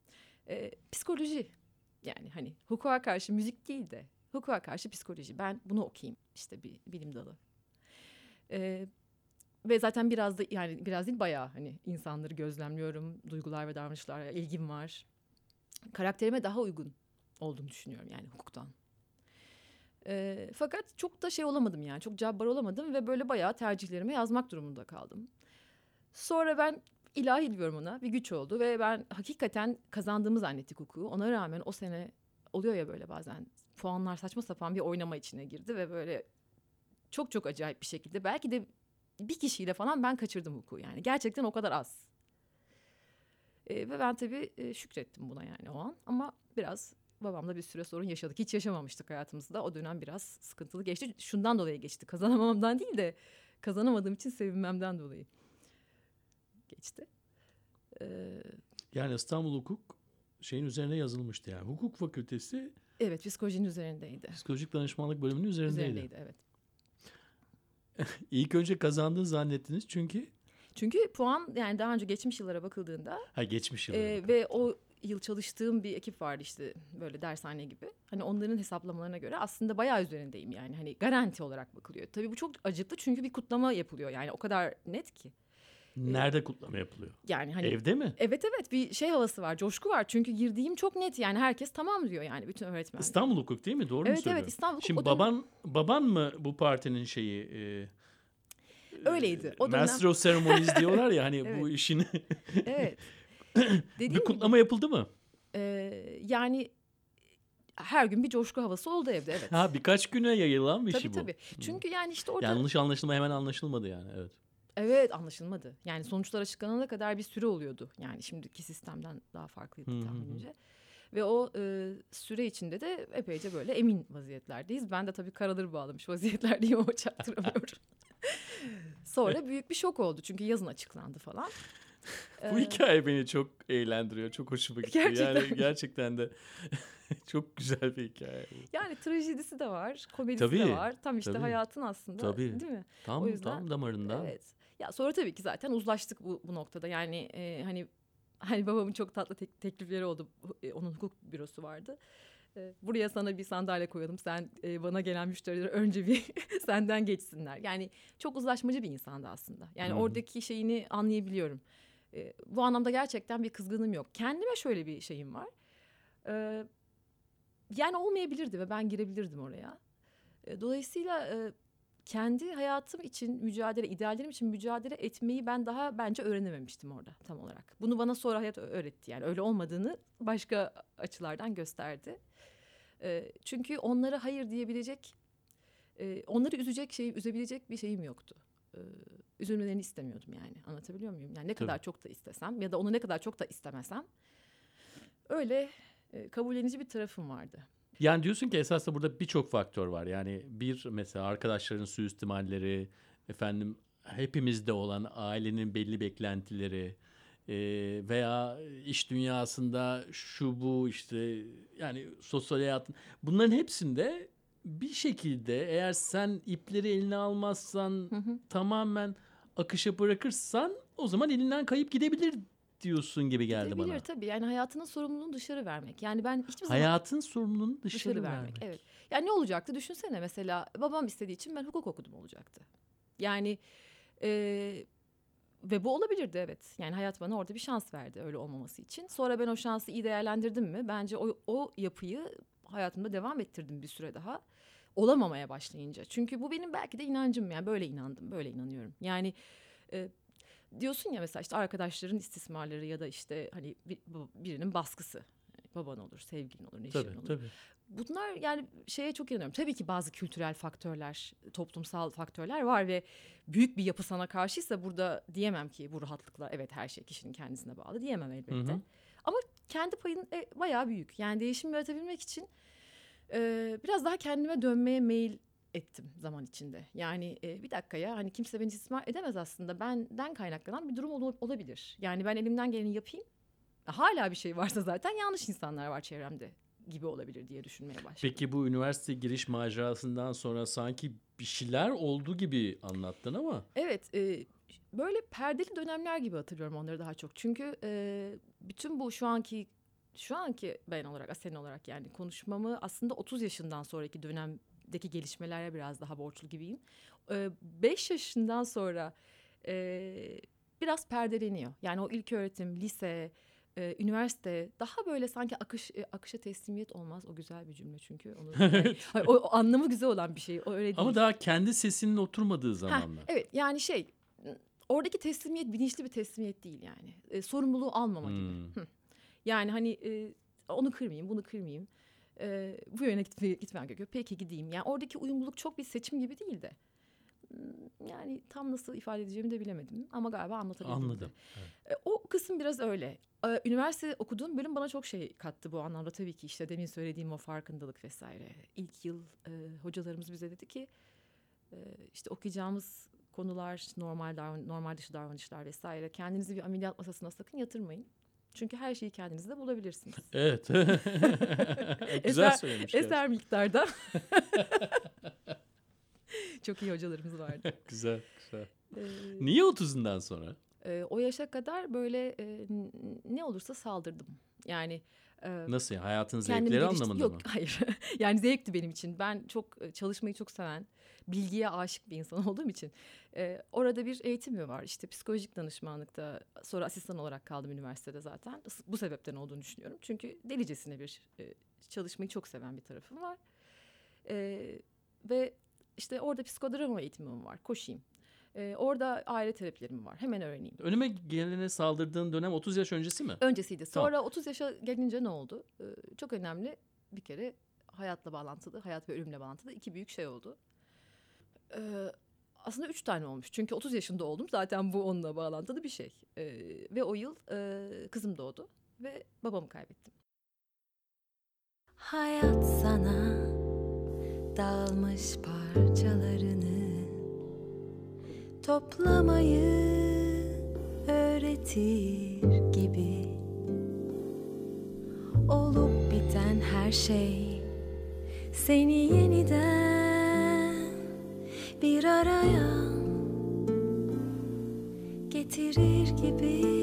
Ee, psikoloji yani hani hukuka karşı müzik değil de hukuka karşı psikoloji. Ben bunu okuyayım işte bir bilim dalı. Ee, ve zaten biraz da yani biraz değil bayağı hani insanları gözlemliyorum. Duygular ve davranışlara ilgim var. Karakterime daha uygun olduğunu düşünüyorum yani hukuktan. Ee, fakat çok da şey olamadım yani çok cabbar olamadım ve böyle bayağı tercihlerimi yazmak durumunda kaldım. Sonra ben ilahi diyorum ona bir güç oldu ve ben hakikaten kazandığımı zannettik hukuku. Ona rağmen o sene oluyor ya böyle bazen puanlar saçma sapan bir oynama içine girdi ve böyle çok çok acayip bir şekilde belki de bir kişiyle falan ben kaçırdım hukuku yani. Gerçekten o kadar az. Ee, ve ben tabii e, şükrettim buna yani o an. Ama biraz babamla bir süre sorun yaşadık. Hiç yaşamamıştık hayatımızda. O dönem biraz sıkıntılı geçti. Şundan dolayı geçti. Kazanamamamdan değil de kazanamadığım için sevinmemden dolayı geçti. Ee, Yani İstanbul Hukuk şeyin üzerine yazılmıştı yani. Hukuk fakültesi evet psikolojinin üzerindeydi. psikolojik danışmanlık bölümünün üzerindeydi. Üzerindeydi evet. [laughs] İlk önce kazandığını zannettiniz çünkü Çünkü puan yani daha önce geçmiş yıllara bakıldığında ha geçmiş yıllar. Ee, ve o yıl çalıştığım bir ekip vardı işte böyle dershane gibi. Hani onların hesaplamalarına göre aslında bayağı üzerindeyim yani. Hani garanti olarak bakılıyor. Tabii bu çok acıklı çünkü bir kutlama yapılıyor yani o kadar net ki. Nerede kutlama yapılıyor? Yani hani Evde mi? Evet evet bir şey havası var, coşku var. Çünkü girdiğim çok net yani herkes tamam diyor yani bütün öğretmen. İstanbul Hukuk değil mi? Doğru mu Evet söylüyorum? evet İstanbul. Şimdi o dönem- baban baban mı bu partinin şeyi? E, öyleydi. O dönem Master of Ceremonies diyorlar ya hani bu [laughs] Evet. işin evet. [clears throat] Dediğim bir gibi, kutlama yapıldı mı? e, yani her gün bir coşku havası oldu evde evet. Ha birkaç güne yayılan bir tabii şey bu. tabii. Çünkü yani işte orada Yanlış anlaşılma hemen anlaşılmadı yani evet. Evet anlaşılmadı. Yani sonuçlar açıklanana kadar bir süre oluyordu. Yani şimdiki sistemden daha farklıydı Hı hı hı. tahminimce. Ve o e, süre içinde de epeyce böyle emin vaziyetlerdeyiz. Ben de tabii karadır bağlamış vaziyetlerdeyim ama çaktırmıyorum. [laughs] Sonra büyük bir şok oldu çünkü yazın açıklandı falan. Bu Ee, hikaye beni çok eğlendiriyor. Çok hoşuma gitti. Yani Gerçekten. gerçekten de [laughs] çok güzel bir hikaye. Yani trajedisi de var, komedisi Tabii, de var. Tam işte tabii. hayatın aslında Tabii. değil mi? Tam O yüzden- tam damarında. Evet. Ya sonra tabii ki zaten uzlaştık bu, bu noktada. Yani e, hani hani babamın çok tatlı tek- teklifleri oldu. E, Onun hukuk bürosu vardı. E, buraya sana bir sandalye koyalım. Sen e, bana gelen müşteriler önce bir [laughs] senden geçsinler. Yani çok uzlaşmacı bir insandı aslında. Yani Hı hı. oradaki şeyini anlayabiliyorum. E, bu anlamda gerçekten bir kızgınım yok. Kendime şöyle bir şeyim var. E, yani olmayabilirdi ve ben girebilirdim oraya. E, dolayısıyla e, kendi hayatım için mücadele, ideallerim için mücadele etmeyi ben daha bence öğrenememiştim orada tam olarak. Bunu bana sonra hayat öğretti yani öyle olmadığını başka açılardan gösterdi. E, çünkü onlara hayır diyebilecek, e, onları üzecek şeyi, üzebilecek bir şeyim yoktu. E, üzülmelerini istemiyordum yani anlatabiliyor muyum? Yani ne Tabii. kadar çok da istesem ya da onu ne kadar çok da istemesem öyle e, kabullenici bir tarafım vardı. Yani diyorsun ki esasında burada birçok faktör var. Yani bir mesela arkadaşların suistimalleri, efendim hepimizde olan ailenin belli beklentileri e, veya iş dünyasında şu bu işte yani sosyal hayatın bunların hepsinde bir şekilde eğer sen ipleri eline almazsan Hı hı. tamamen akışa bırakırsan o zaman elinden kayıp gidebilir diyorsun gibi geldi Gidebilir bana. tabii yani hayatının sorumluluğunu dışarı vermek. Yani ben hiçbir zaman Hayatın sorumluluğunu dışarı, dışarı vermek. vermek. Evet. Yani ne olacaktı düşünsene mesela babam istediği için ben hukuk okudum olacaktı. Yani e, ve bu olabilirdi evet. Yani hayat bana orada bir şans verdi öyle olmaması için. Sonra ben o şansı iyi değerlendirdim mi? Bence o, o yapıyı hayatımda devam ettirdim bir süre daha. Olamamaya başlayınca. Çünkü bu benim belki de inancım yani böyle inandım, böyle inanıyorum. Yani e, diyorsun ya mesela işte arkadaşların istismarları ya da işte hani bir- birinin baskısı. Yani baban olur, sevgilin olur, eşin olur. tabii. Bunlar yani şeye çok inanıyorum. Tabii ki bazı kültürel faktörler, toplumsal faktörler var ve büyük bir yapı sana karşıysa burada diyemem ki bu rahatlıklar evet her şey kişinin kendisine bağlı diyemem elbette. Hı hı. Ama kendi payın e, bayağı büyük. Yani değişim yaratabilmek için e, biraz daha kendime dönmeye meyil ettim zaman içinde. Yani e, bir dakika ya hani kimse beni istismar edemez aslında. Benden kaynaklanan bir durum ol- olabilir. Yani ben elimden geleni yapayım. Hala bir şey varsa zaten yanlış insanlar var çevremde gibi olabilir diye düşünmeye başladım. Peki bu üniversite giriş macerasından sonra sanki bir şeyler oldu gibi anlattın ama Evet, e, böyle perdeli dönemler gibi hatırlıyorum onları daha çok. Çünkü e, bütün bu şu anki şu anki ben olarak, Asen olarak yani konuşmamı aslında 30 yaşından sonraki dönemdeki gelişmelere biraz daha borçlu gibiyim. 5 yaşından sonra e, biraz perdeleniyor. Yani o ilk öğretim, lise, e, üniversite daha böyle sanki akış e, akışa teslimiyet olmaz. O güzel bir cümle çünkü. Onu, [laughs] yani- o, o anlamı güzel olan bir şey. O öyle değil. ama daha kendi sesinin oturmadığı Ha, zamanlar. evet yani şey oradaki teslimiyet bilinçli bir teslimiyet değil yani. E, sorumluluğu almama gibi. Hmm. Yani hani e, onu kırmayayım, bunu kırmayayım. E, bu yöne gitme, gitmem gerekiyor. Peki gideyim. Yani oradaki uyumluluk çok bir seçim gibi değil de. Hmm, Yani tam nasıl ifade edeceğimi de bilemedim. Ama galiba anlatabildim. Anladım. Evet. E, O kısım biraz öyle. E, Üniversite okuduğum bölüm bana çok şey kattı bu anlamda tabii ki işte demin söylediğim o farkındalık vesaire. İlk yıl e, hocalarımız bize dedi ki e, işte okuyacağımız konular normal davran normal dışı davranışlar vesaire. Kendinizi bir ameliyat masasına sakın yatırmayın. Çünkü her şeyi kendinizde bulabilirsiniz. [laughs] Evet. [laughs] Güzel Eser- söylemiş. Eser miktarda. [laughs] çok iyi hocalarımız vardı. güzel, güzel. E, Niye 30'undan sonra? e, o yaşa kadar böyle e, ne olursa saldırdım. Yani e, Nasıl? Hayatın zevkleri geliştir- anlamında Yok mı? [laughs] hayır. yani zevkti benim için. Ben çok çalışmayı çok seven, bilgiye aşık bir insan [laughs] olduğum için. e, orada bir eğitim var. İşte psikolojik danışmanlıkta sonra asistan olarak kaldım üniversitede zaten. Bu sebepten olduğunu düşünüyorum. Çünkü delicesine bir e, çalışmayı çok seven bir tarafım var. E, ve işte orada psikodrama eğitimim var. Koşayım. E, orada aile terapilerim var. Hemen öğreneyim. Önüme gelene saldırdığın dönem 30 yaş öncesi mi? Öncesiydi. Tamam. Sonra 30 yaşa gelince ne oldu? Ee, çok önemli bir kere hayatla bağlantılı, hayat ve ölümle bağlantılı iki büyük şey oldu. Ee, aslında üç tane olmuş. Çünkü 30 yaşında oldum. Zaten bu onunla bağlantılı bir şey. Ee, ve o yıl e, kızım doğdu ve babamı kaybettim. Hayat sana dağılmış parçalarını toplamayı öğretti. getir gibi Olup biten her şey Seni yeniden bir araya getirir gibi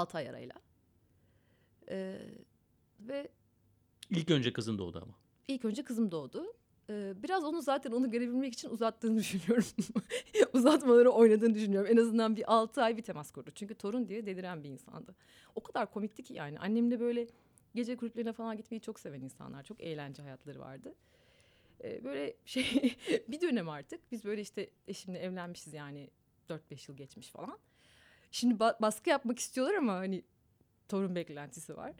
Altı ay arayla. Ee, ve İlk önce kızın doğdu ama. ilk önce kızım doğdu. Ee, biraz onu zaten onu görebilmek için uzattığını [laughs] düşünüyorum. Uzatmaları oynadığını düşünüyorum. En azından bir altı ay bir temas kurdu. Çünkü torun diye deliren bir insandı. O kadar komikti ki yani. Annemle böyle gece kulüplerine falan gitmeyi çok seven insanlar. Çok eğlence hayatları vardı. Ee, böyle şey [laughs] bir dönem artık biz böyle işte eşimle evlenmişiz yani 4-5 yıl geçmiş falan. Şimdi ba- baskı yapmak istiyorlar ama hani torun beklentisi var.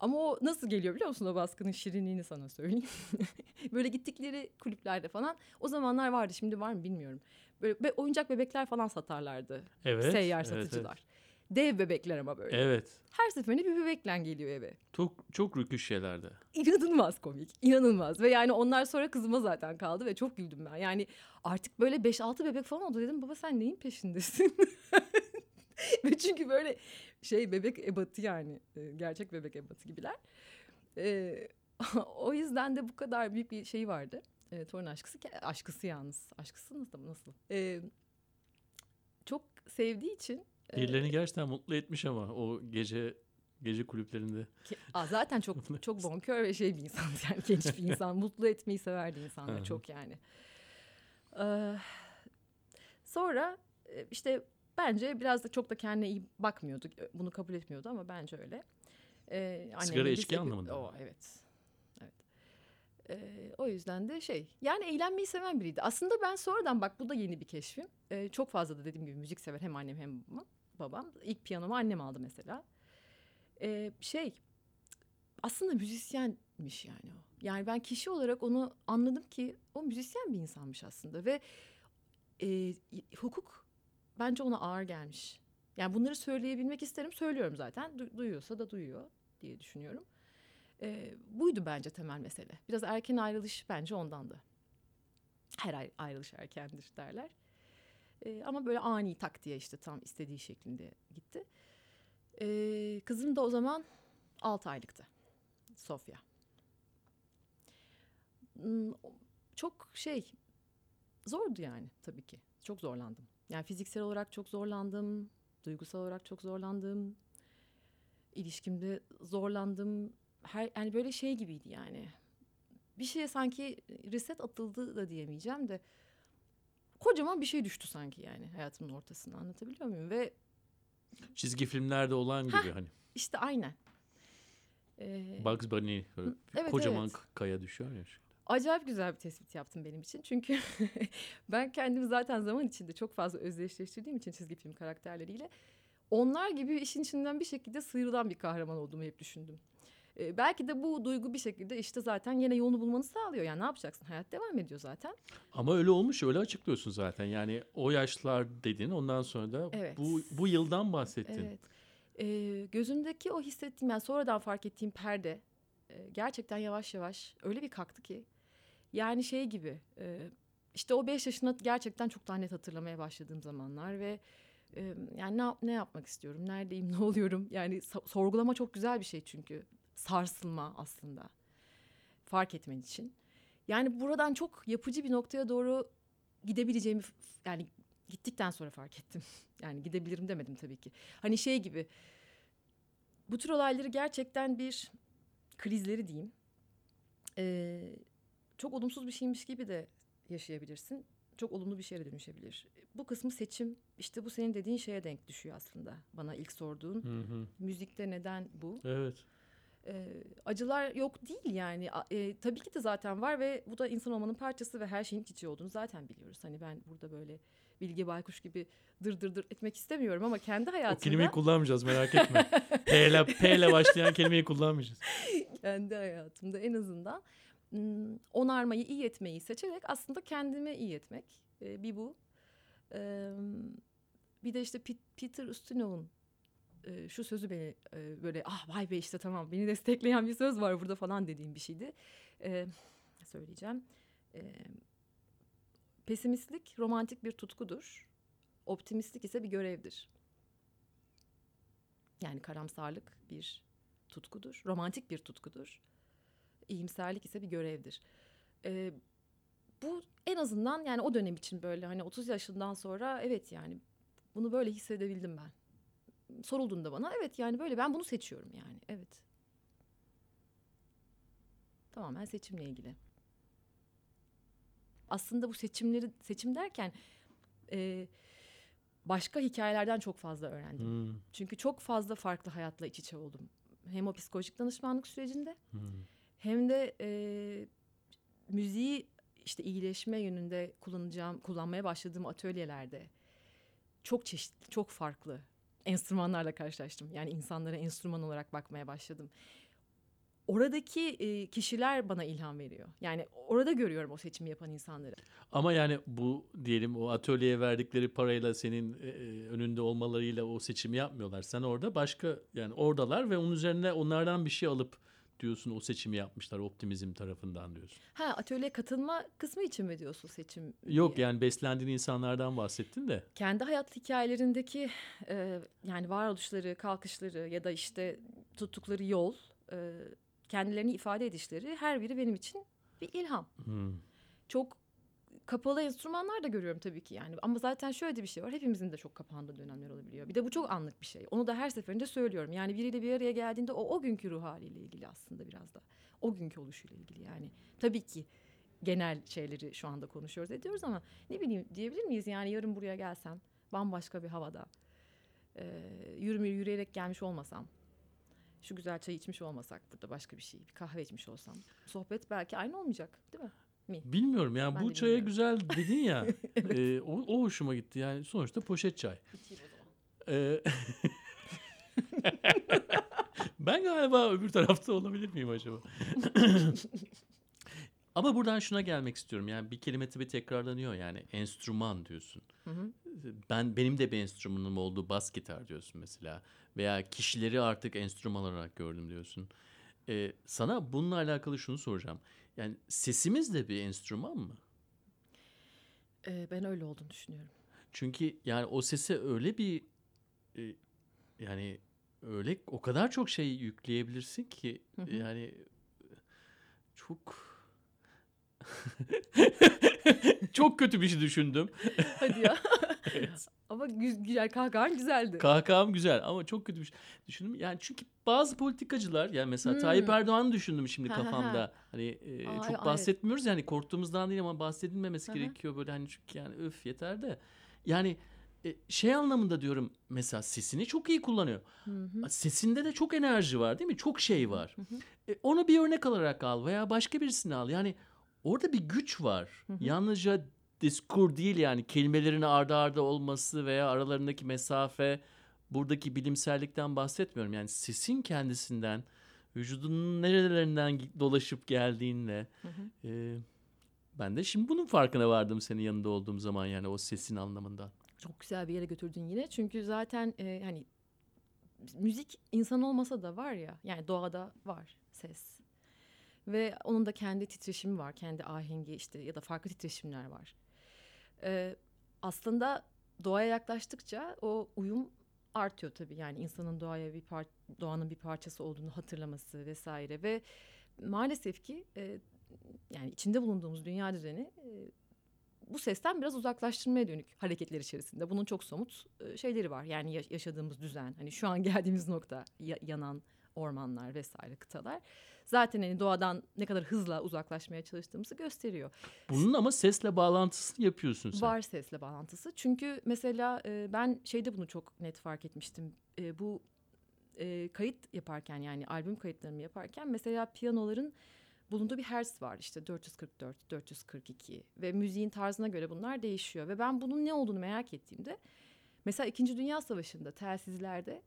Ama o nasıl geliyor biliyor musun o baskının şirinliğini sana söyleyeyim. [laughs] böyle gittikleri kulüplerde falan o zamanlar vardı şimdi var mı bilmiyorum. Böyle be- oyuncak bebekler falan satarlardı. Evet. Seyyar evet, satıcılar. Dev bebekler ama böyle. Evet. Her seferinde bir bebekle geliyor eve. Çok çok rüküş şeylerdi. İnanılmaz komik. inanılmaz. Ve yani onlar sonra kızıma zaten kaldı ve çok güldüm ben. Yani artık böyle 5-6 bebek falan oldu dedim. Baba sen neyin peşindesin? [laughs] [laughs] ve çünkü böyle şey bebek ebatı yani. e, Gerçek bebek ebatı gibiler. E, [laughs] o yüzden de bu kadar büyük bir şey vardı. E, torun aşkısı. Aşkısı yalnız. Aşkısı nasıl? nasıl? E, çok sevdiği için. e, Birilerini gerçekten mutlu etmiş ama o gece gece kulüplerinde. Ki- Aa, zaten çok [laughs] çok bonkör ve şey bir insan yani genç bir insan mutlu etmeyi severdi insanlar çok yani. Ee, sonra e, işte bence biraz da çok da kendine iyi bakmıyordu bunu kabul etmiyordu ama bence öyle. Ee, Sigara, içki hep- anlamında O evet. Evet. Ee, o yüzden de şey yani eğlenmeyi seven biriydi. Aslında ben sonradan bak bu da yeni bir keşfim. Ee, çok fazla da dediğim gibi müzik sever hem annem hem babam. babam. İlk piyanomu annem aldı mesela. Ee, şey aslında müzisyenmiş yani o. Yani ben kişi olarak onu anladım ki o müzisyen bir insanmış aslında ve e, hukuk bence ona ağır gelmiş. Yani bunları söyleyebilmek isterim söylüyorum zaten Du- duyuyorsa da duyuyor diye düşünüyorum. Ee, buydu bence temel mesele. Biraz erken ayrılış bence ondandı. Her ay- ayrılış erkendir derler. Ee, ama böyle ani tak diye işte tam istediği şeklinde gitti. Ee, kızım da o zaman 6 aylıktı. Sofya. Hmm, Çok şey zordu yani tabii ki. Çok zorlandım. Yani fiziksel olarak çok zorlandım. Duygusal olarak çok zorlandım. İlişkimde zorlandım. Her yani böyle şey gibiydi yani. Bir şeye sanki reset atıldı da diyemeyeceğim de kocaman bir şey düştü sanki yani hayatımın ortasına anlatabiliyor muyum? Ve Çizgi filmlerde olan gibi Hah. hani. işte aynen. Ee, Bugs Bunny böyle evet, kocaman evet. kaya düşüyor ya. Acayip güzel bir tespit yaptın benim için. Çünkü [laughs] ben kendimi zaten zaman içinde çok fazla özdeşleştirdiğim için çizgi film karakterleriyle onlar gibi işin içinden bir şekilde sıyrılan bir kahraman olduğumu hep düşündüm. Ee, belki de bu duygu bir şekilde işte zaten yine yolunu bulmanı sağlıyor. Yani ne yapacaksın? Hayat devam ediyor zaten. Ama öyle olmuş öyle açıklıyorsun zaten. Yani o yaşlar dedin ondan sonra da Evet. bu bu yıldan bahsettin. Evet. Ee, gözündeki o hissettiğim yani sonradan fark ettiğim perde e, gerçekten yavaş yavaş öyle bir kalktı ki Yani şey gibi e, işte o beş yaşına gerçekten çok daha net hatırlamaya başladığım zamanlar ve e, yani ne, ne yapmak istiyorum, neredeyim, [laughs] ne oluyorum? Yani sorgulama çok güzel bir şey çünkü sarsılma aslında fark etmen için. Yani buradan çok yapıcı bir noktaya doğru gidebileceğimi yani gittikten sonra fark ettim. [laughs] Yani gidebilirim demedim tabii ki. Hani şey gibi bu tür olayları gerçekten bir krizleri diyeyim. Ee, çok olumsuz bir şeymiş gibi de yaşayabilirsin. Çok olumlu bir şeye de dönüşebilir. Bu kısmı seçim işte bu senin dediğin şeye denk düşüyor aslında. Bana ilk sorduğun Hı hı. müzikte neden bu? Evet. Ee, acılar yok değil yani. A- e, tabii ki de zaten var ve bu da insan olmanın parçası ve her şeyin iç içe olduğunu zaten biliyoruz. Hani ben burada böyle Bilge Baykuş gibi dır dır dır etmek istemiyorum ama kendi O hayatımda kelimeyi kullanmayacağız merak etme. P ile, P ile başlayan kelimeyi kullanmayacağız. [laughs] kendi hayatımda en azından onarmayı, iyi etmeyi seçerek aslında kendime iyi etmek. Ee, bir bu. Ee, bir de işte Peter Ustinov'un e, şu sözü beni e, böyle ah vay be işte tamam beni destekleyen bir söz var burada falan dediğim bir şeydi. Ee, söyleyeceğim. Ee, pesimistlik romantik bir tutkudur. Optimistlik ise bir görevdir. Yani karamsarlık bir tutkudur. Romantik bir tutkudur. İyimserlik ise bir görevdir. Ee, bu en azından yani o dönem için böyle hani 30 yaşından sonra evet yani bunu böyle hissedebildim ben. Sorulduğunda bana evet yani böyle ben bunu seçiyorum yani evet. Tamamen seçimle ilgili. Aslında bu seçimleri seçim derken e, başka hikayelerden çok fazla öğrendim. Hmm, Çünkü çok fazla farklı hayatla iç içe oldum. Hem o psikolojik danışmanlık sürecinde hmm. Hem de e, müziği işte iyileşme yönünde kullanacağım, kullanmaya başladığım atölyelerde çok çeşitli, çok farklı enstrümanlarla karşılaştım. Yani insanlara enstrüman olarak bakmaya başladım. Oradaki e, kişiler bana ilham veriyor. Yani orada görüyorum o seçimi yapan insanları. Ama yani bu diyelim o atölyeye verdikleri parayla senin e, e, önünde olmalarıyla o seçimi yapmıyorlar. Sen orada başka yani oradalar ve onun üzerine onlardan bir şey alıp diyorsun o seçimi yapmışlar optimizm tarafından diyorsun. Ha atölyeye katılma kısmı için mi diyorsun seçim? Yok diye? yani beslendiğin insanlardan bahsettin de. kendi hayat hikayelerindeki e, yani varoluşları, kalkışları ya da işte tuttukları yol, e, kendilerini ifade edişleri her biri benim için bir ilham. Hmm. Çok kapalı enstrümanlar da görüyorum tabii ki yani. Ama zaten şöyle de bir şey var. Hepimizin de çok kapandığı dönemler olabiliyor. Bir de bu çok anlık bir şey. Onu da her seferinde söylüyorum. Yani biriyle bir araya geldiğinde o o günkü ruh haliyle ilgili aslında biraz da. O günkü oluşuyla ilgili yani. Tabii ki genel şeyleri şu anda konuşuyoruz ediyoruz ama ne bileyim diyebilir miyiz yani yarın buraya gelsem bambaşka bir havada e, yürüme yürüyerek gelmiş olmasam şu güzel çayı içmiş olmasak burada başka bir şey bir kahve içmiş olsam sohbet belki aynı olmayacak değil mi? Mi? Bilmiyorum yani Ben bu çaya bilmiyorum. güzel dedin ya. [laughs] e, o, o hoşuma gitti yani sonuçta poşet çay. E, [laughs] ben galiba öbür tarafta olabilir miyim acaba? [laughs] Ama buradan şuna gelmek istiyorum. Yani bir kelime tabii tekrarlanıyor yani enstrüman diyorsun. Hı hı. Ben benim de bir enstrümanım oldu bas gitar diyorsun mesela veya kişileri artık enstrüman olarak gördüm diyorsun. Ee, sana bununla alakalı şunu soracağım. Yani sesimiz de bir enstrüman mı? E, ben öyle olduğunu düşünüyorum. Çünkü yani o sese öyle bir e, yani öyle o kadar çok şey yükleyebilirsin ki Hı hı. yani çok [laughs] [laughs] çok kötü bir şey düşündüm. [laughs] Hadi ya. [laughs] Ama gü- güzel kahkahan güzeldi. Kahkaham güzel ama çok kötü bir şey düşündüm. Yani çünkü bazı politikacılar yani mesela Hmm. Tayyip Erdoğan'ı düşündüm şimdi kafamda. Hani e, Aa, çok evet. bahsetmiyoruz yani korktuğumuzdan değil ama bahsedilmemesi gerekiyor böyle hani çünkü yani öf yeter de. Yani e, şey anlamında diyorum mesela sesini çok iyi kullanıyor. Hı hı. Sesinde de çok enerji var değil mi? Çok şey var. Hı hı. E, onu bir örnek alarak al veya başka birisini al. Yani orada bir güç var. Hı hı. Yalnızca diskur değil yani kelimelerin arda arda olması veya aralarındaki mesafe buradaki bilimsellikten bahsetmiyorum. Yani sesin kendisinden vücudunun nerelerinden dolaşıp geldiğinle Hı hı. e, ben de şimdi bunun farkına vardım senin yanında olduğum zaman yani o sesin anlamından. Çok güzel bir yere götürdün yine. Çünkü zaten e, hani müzik insan olmasa da var ya. Yani doğada var ses. Ve onun da kendi titreşimi var, kendi ahengi işte ya da farklı titreşimler var. Ee, aslında doğaya yaklaştıkça o uyum artıyor tabii. Yani insanın doğaya bir par doğanın bir parçası olduğunu hatırlaması vesaire ve maalesef ki e, yani içinde bulunduğumuz dünya düzeni e, bu sesten biraz uzaklaştırmaya dönük hareketler içerisinde. Bunun çok somut e, şeyleri var. Yani ya- yaşadığımız düzen, hani şu an [laughs] geldiğimiz nokta, ya- yanan ormanlar vesaire kıtalar. Zaten hani doğadan ne kadar hızla uzaklaşmaya çalıştığımızı gösteriyor. Bunun ama sesle bağlantısını yapıyorsun sen. Var sesle bağlantısı. Çünkü mesela e, ben şeyde bunu çok net fark etmiştim. E, bu e, kayıt yaparken yani albüm kayıtlarımı yaparken mesela piyanoların bulunduğu bir hertz var işte 444, 442 ve müziğin tarzına göre bunlar değişiyor. Ve ben bunun ne olduğunu merak ettiğimde mesela İkinci Dünya Savaşı'nda telsizlerde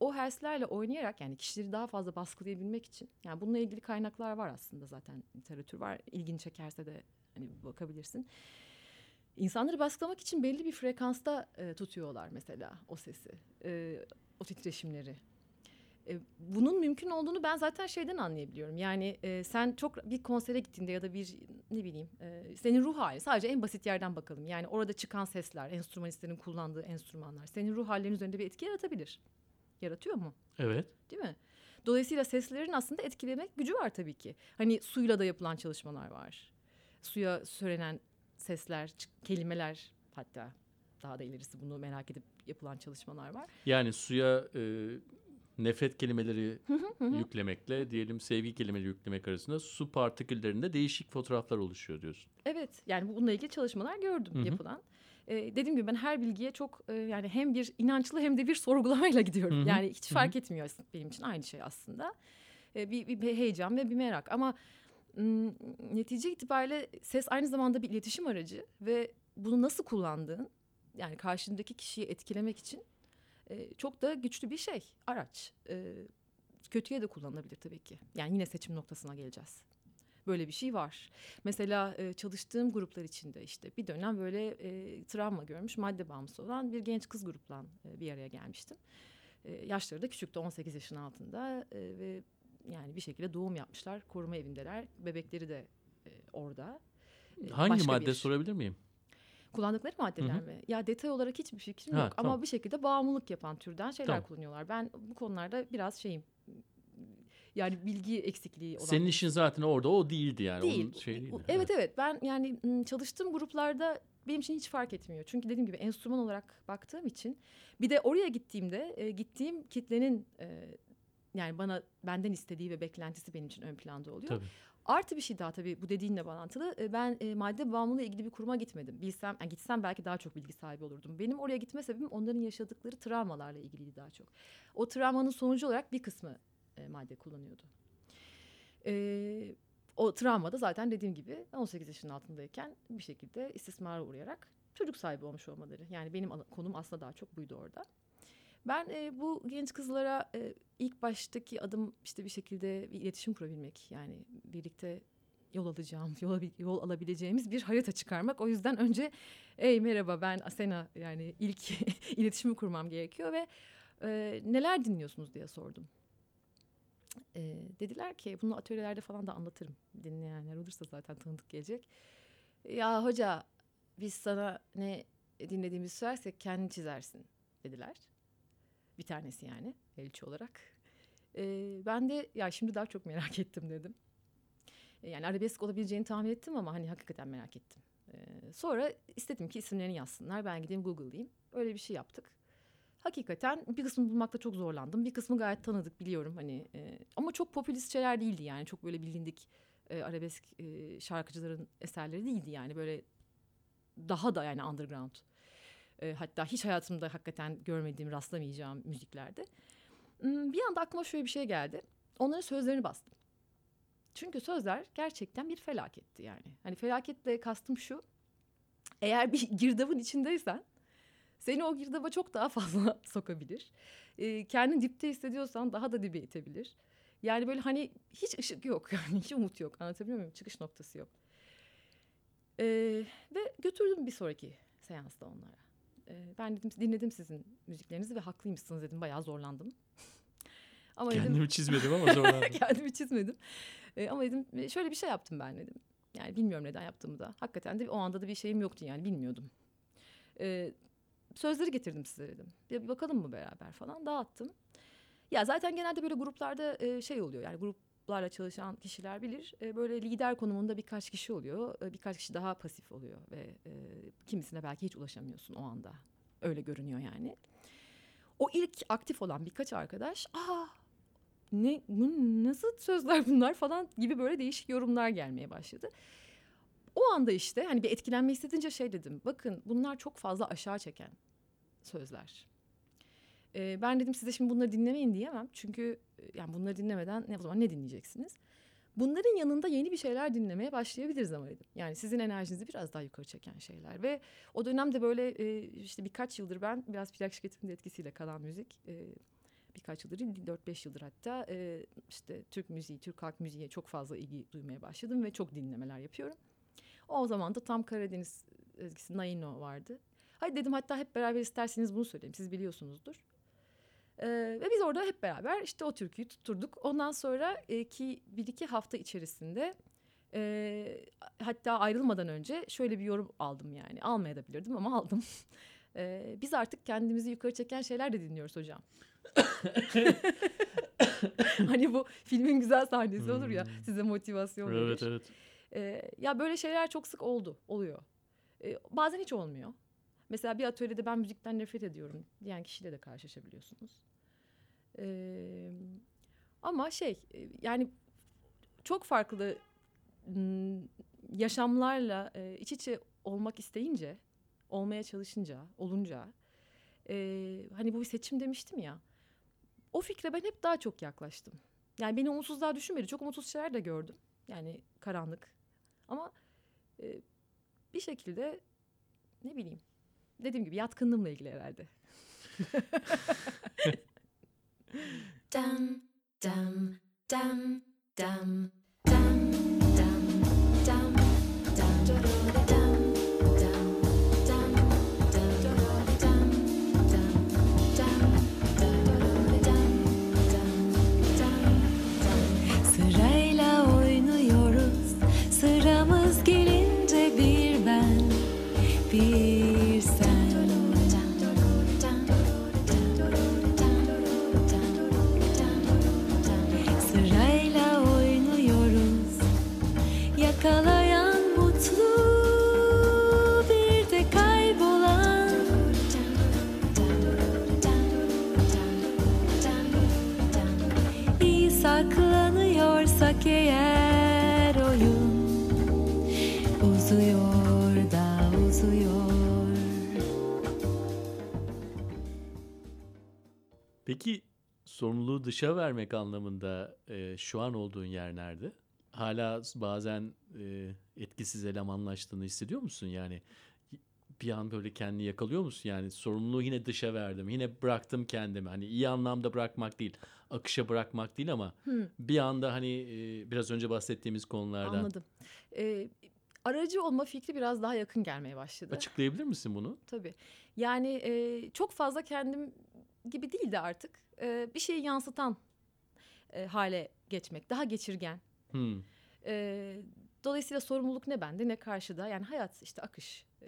o hertzlerle oynayarak yani kişileri daha fazla baskılayabilmek için yani bununla ilgili kaynaklar var aslında zaten literatür var ilgini çekerse de hani bakabilirsin. İnsanları baskılamak için belli bir frekansta e, tutuyorlar mesela o sesi, e, o titreşimleri. E, bunun mümkün olduğunu ben zaten şeyden anlayabiliyorum. Yani e, sen çok bir konsere gittiğinde ya da bir ne bileyim e, senin ruh hali sadece en basit yerden bakalım. Yani orada çıkan sesler, enstrümanistlerin kullandığı enstrümanlar senin ruh hallerin üzerinde bir etki yaratabilir. Yaratıyor mu? Evet. Değil mi? Dolayısıyla seslerin aslında etkilemek gücü var tabii ki. Hani suyla da yapılan çalışmalar var. Suya söylenen sesler, kelimeler hatta daha da ilerisi bunu merak edip yapılan çalışmalar var. Yani suya e, nefret kelimeleri yüklemekle diyelim sevgi kelimeleri yüklemek arasında su partiküllerinde değişik fotoğraflar oluşuyor diyorsun. Evet yani bununla ilgili çalışmalar gördüm yapılan. Ee, dediğim gibi ben her bilgiye çok e, yani hem bir inançlı hem de bir sorgulamayla gidiyorum. Hı hı. Yani hiç fark etmiyor benim için aynı şey aslında. Ee, bir, bir, heyecan ve bir merak ama netice itibariyle ses aynı zamanda bir iletişim aracı ve bunu nasıl kullandığın yani karşındaki kişiyi etkilemek için e, çok da güçlü bir şey araç. E, kötüye de kullanılabilir tabii ki. Yani yine seçim noktasına geleceğiz. Böyle bir şey var. Mesela e, çalıştığım gruplar içinde işte bir dönem böyle e, travma görmüş madde bağımlısı olan bir genç kız grupla e, bir araya gelmiştim. E, yaşları da küçüktü 18 yaşın altında e, ve yani bir şekilde doğum yapmışlar. Koruma evindeler. Bebekleri de e, orada. E, Hangi madde bir- sorabilir miyim? Kullandıkları maddeler Hı hı. mi? Ya detay olarak hiçbir fikrim Ha, yok. tamam. Ama bir şekilde bağımlılık yapan türden şeyler Tamam. kullanıyorlar. Ben bu konularda biraz şeyim. Yani bilgi eksikliği olan Senin işin zaten orada o değildi yani. değil. Onun şey değil. Evet evet ben yani çalıştığım gruplarda benim için hiç fark etmiyor. Çünkü dediğim gibi enstrüman olarak baktığım için bir de oraya gittiğimde e, gittiğim kitlenin e, yani bana benden istediği ve beklentisi benim için ön planda oluyor. Tabii. Artı bir şey daha tabii bu dediğinle bağlantılı. E, Ben e, madde bağımlılığı ilgili bir kuruma gitmedim. Bilsem, yani gitsem belki daha çok bilgi sahibi olurdum. Benim oraya gitme sebebim onların yaşadıkları travmalarla ilgiliydi daha çok. O travmanın sonucu olarak bir kısmı e, madde kullanıyordu. E, o travma da zaten dediğim gibi 18 yaşının altındayken bir şekilde istismara uğrayarak çocuk sahibi olmuş olmaları. Yani benim konum aslında daha çok buydu orada. Ben e, bu genç kızlara e, ilk baştaki adım işte bir şekilde bir iletişim kurabilmek. Yani birlikte yol alacağım, yol, yol alabileceğimiz bir harita çıkarmak. O yüzden önce ey merhaba ben Asena yani ilk [laughs] iletişimi kurmam gerekiyor ve e, neler dinliyorsunuz diye sordum. E, dediler ki bunu atölyelerde falan da anlatırım. Dinleyenler olursa zaten tanıdık gelecek. Ya hoca biz sana ne dinlediğimizi söylersek kendin çizersin dediler. Bir tanesi yani elçi olarak. Ee, ben de ya şimdi daha çok merak ettim dedim. Ee, yani arabesk olabileceğini tahmin ettim ama hani hakikaten merak ettim. Ee, sonra istedim ki isimlerini yazsınlar. Ben gideyim Google'layayım. Öyle bir şey yaptık. Hakikaten bir kısmını bulmakta çok zorlandım. Bir kısmı gayet tanıdık biliyorum hani. e, ama çok popülist şeyler değildi yani. Çok böyle bilindik e, arabesk e, şarkıcıların eserleri değildi yani. Böyle daha da yani underground. E, hatta hiç hayatımda hakikaten görmediğim, rastlamayacağım müziklerde. Hmm, Bir anda aklıma şöyle bir şey geldi. Onların sözlerini bastım. Çünkü sözler gerçekten bir felaketti yani. Hani felaketle kastım şu. Eğer bir [laughs] girdabın içindeysen seni o girdaba çok daha fazla [laughs] sokabilir. E, kendini dipte hissediyorsan daha da dibe itebilir. Yani böyle hani hiç ışık yok [laughs] yani hiç umut yok anlatabiliyor muyum? Çıkış noktası yok. E, ve götürdüm bir sonraki seansta onlara. E, ben dedim dinledim sizin müziklerinizi ve haklıymışsınız dedim bayağı zorlandım. [laughs] Ama dedim Kendimi çizmedim ama zorlandım. kendimi çizmedim. E, ama dedim "E, şöyle bir şey yaptım ben dedim. Yani bilmiyorum neden yaptığımı da. Hakikaten de o anda da bir şeyim yoktu yani bilmiyordum. E, sözleri getirdim size dedim. Bir, bakalım mı beraber falan dağıttım. Ya zaten genelde böyle gruplarda e, şey oluyor yani gruplarla çalışan kişiler bilir. E, böyle lider konumunda birkaç kişi oluyor. E, birkaç kişi daha pasif oluyor ve e, kimisine belki hiç ulaşamıyorsun o anda. Öyle görünüyor yani. O ilk aktif olan birkaç arkadaş, aa ne nasıl sözler bunlar falan gibi böyle değişik yorumlar gelmeye başladı. O anda işte hani bir etkilenme hissedince şey dedim. Bakın bunlar çok fazla aşağı çeken sözler. Ee, ben dedim size şimdi bunları dinlemeyin diyemem. Çünkü e, yani bunları dinlemeden ne o zaman ne dinleyeceksiniz? Bunların yanında yeni bir şeyler dinlemeye başlayabiliriz ama dedim. Yani sizin enerjinizi biraz daha yukarı çeken şeyler. Ve o dönemde böyle e, işte birkaç yıldır ben biraz plak şirketimin etkisiyle kalan müzik... E, birkaç yıldır değil 4-5 yıldır hatta e, işte Türk müziği, Türk halk müziğe çok fazla ilgi duymaya başladım ve çok dinlemeler yapıyorum. O zaman da tam Karadeniz ezgisi Naino vardı. Hadi dedim hatta hep beraber isterseniz bunu söyleyeyim siz biliyorsunuzdur. Ee, ve biz orada hep beraber işte o türküyü tutturduk. Ondan sonra e, ki bir iki hafta içerisinde e, hatta ayrılmadan önce şöyle bir yorum aldım yani. Almaya da bilirdim ama aldım. [laughs] E, biz artık kendimizi yukarı çeken şeyler de dinliyoruz hocam. [laughs] hani bu filmin güzel sahnesi olur ya Hmm. size motivasyon verir. Evet evet. Ee, ya böyle şeyler çok sık oldu, oluyor. Ee, bazen hiç olmuyor. Mesela bir atölyede ben müzikten nefret ediyorum diyen kişiyle de karşılaşabiliyorsunuz. Ee, ama şey e, yani çok farklı m, yaşamlarla e, iç içe olmak isteyince, olmaya çalışınca, olunca e, hani bu bir seçim demiştim ya. O fikre ben hep daha çok yaklaştım. Yani beni umutsuzluğa düşünmedi. Çok umutsuz şeyler de gördüm. Yani karanlık. Ama e, bir şekilde ne bileyim dediğim gibi yatkınlığımla ilgili herhalde. [laughs] dam dam dam dam dam dam dam eğer oyun Uzuyor da uzuyor Peki sorumluluğu dışa vermek anlamında e, şu an olduğun yer nerede? Hala bazen e, etkisiz elemanlaştığını hissediyor musun? Yani bir an böyle kendini yakalıyor musun? Yani sorumluluğu yine dışa verdim. Yine bıraktım kendimi. Hani iyi anlamda bırakmak değil. Akışa bırakmak değil ama Hmm. bir anda hani e, biraz önce bahsettiğimiz konulardan Anladım. Ee, aracı olma fikri biraz daha yakın gelmeye başladı. açıklayabilir misin bunu? Tabii. Yani e, çok fazla kendim gibi değil de artık e, bir şeyi yansıtan e, hale geçmek. Daha geçirgen. Hmm. E, dolayısıyla sorumluluk ne bende ne karşıda. Yani hayat işte akış. E,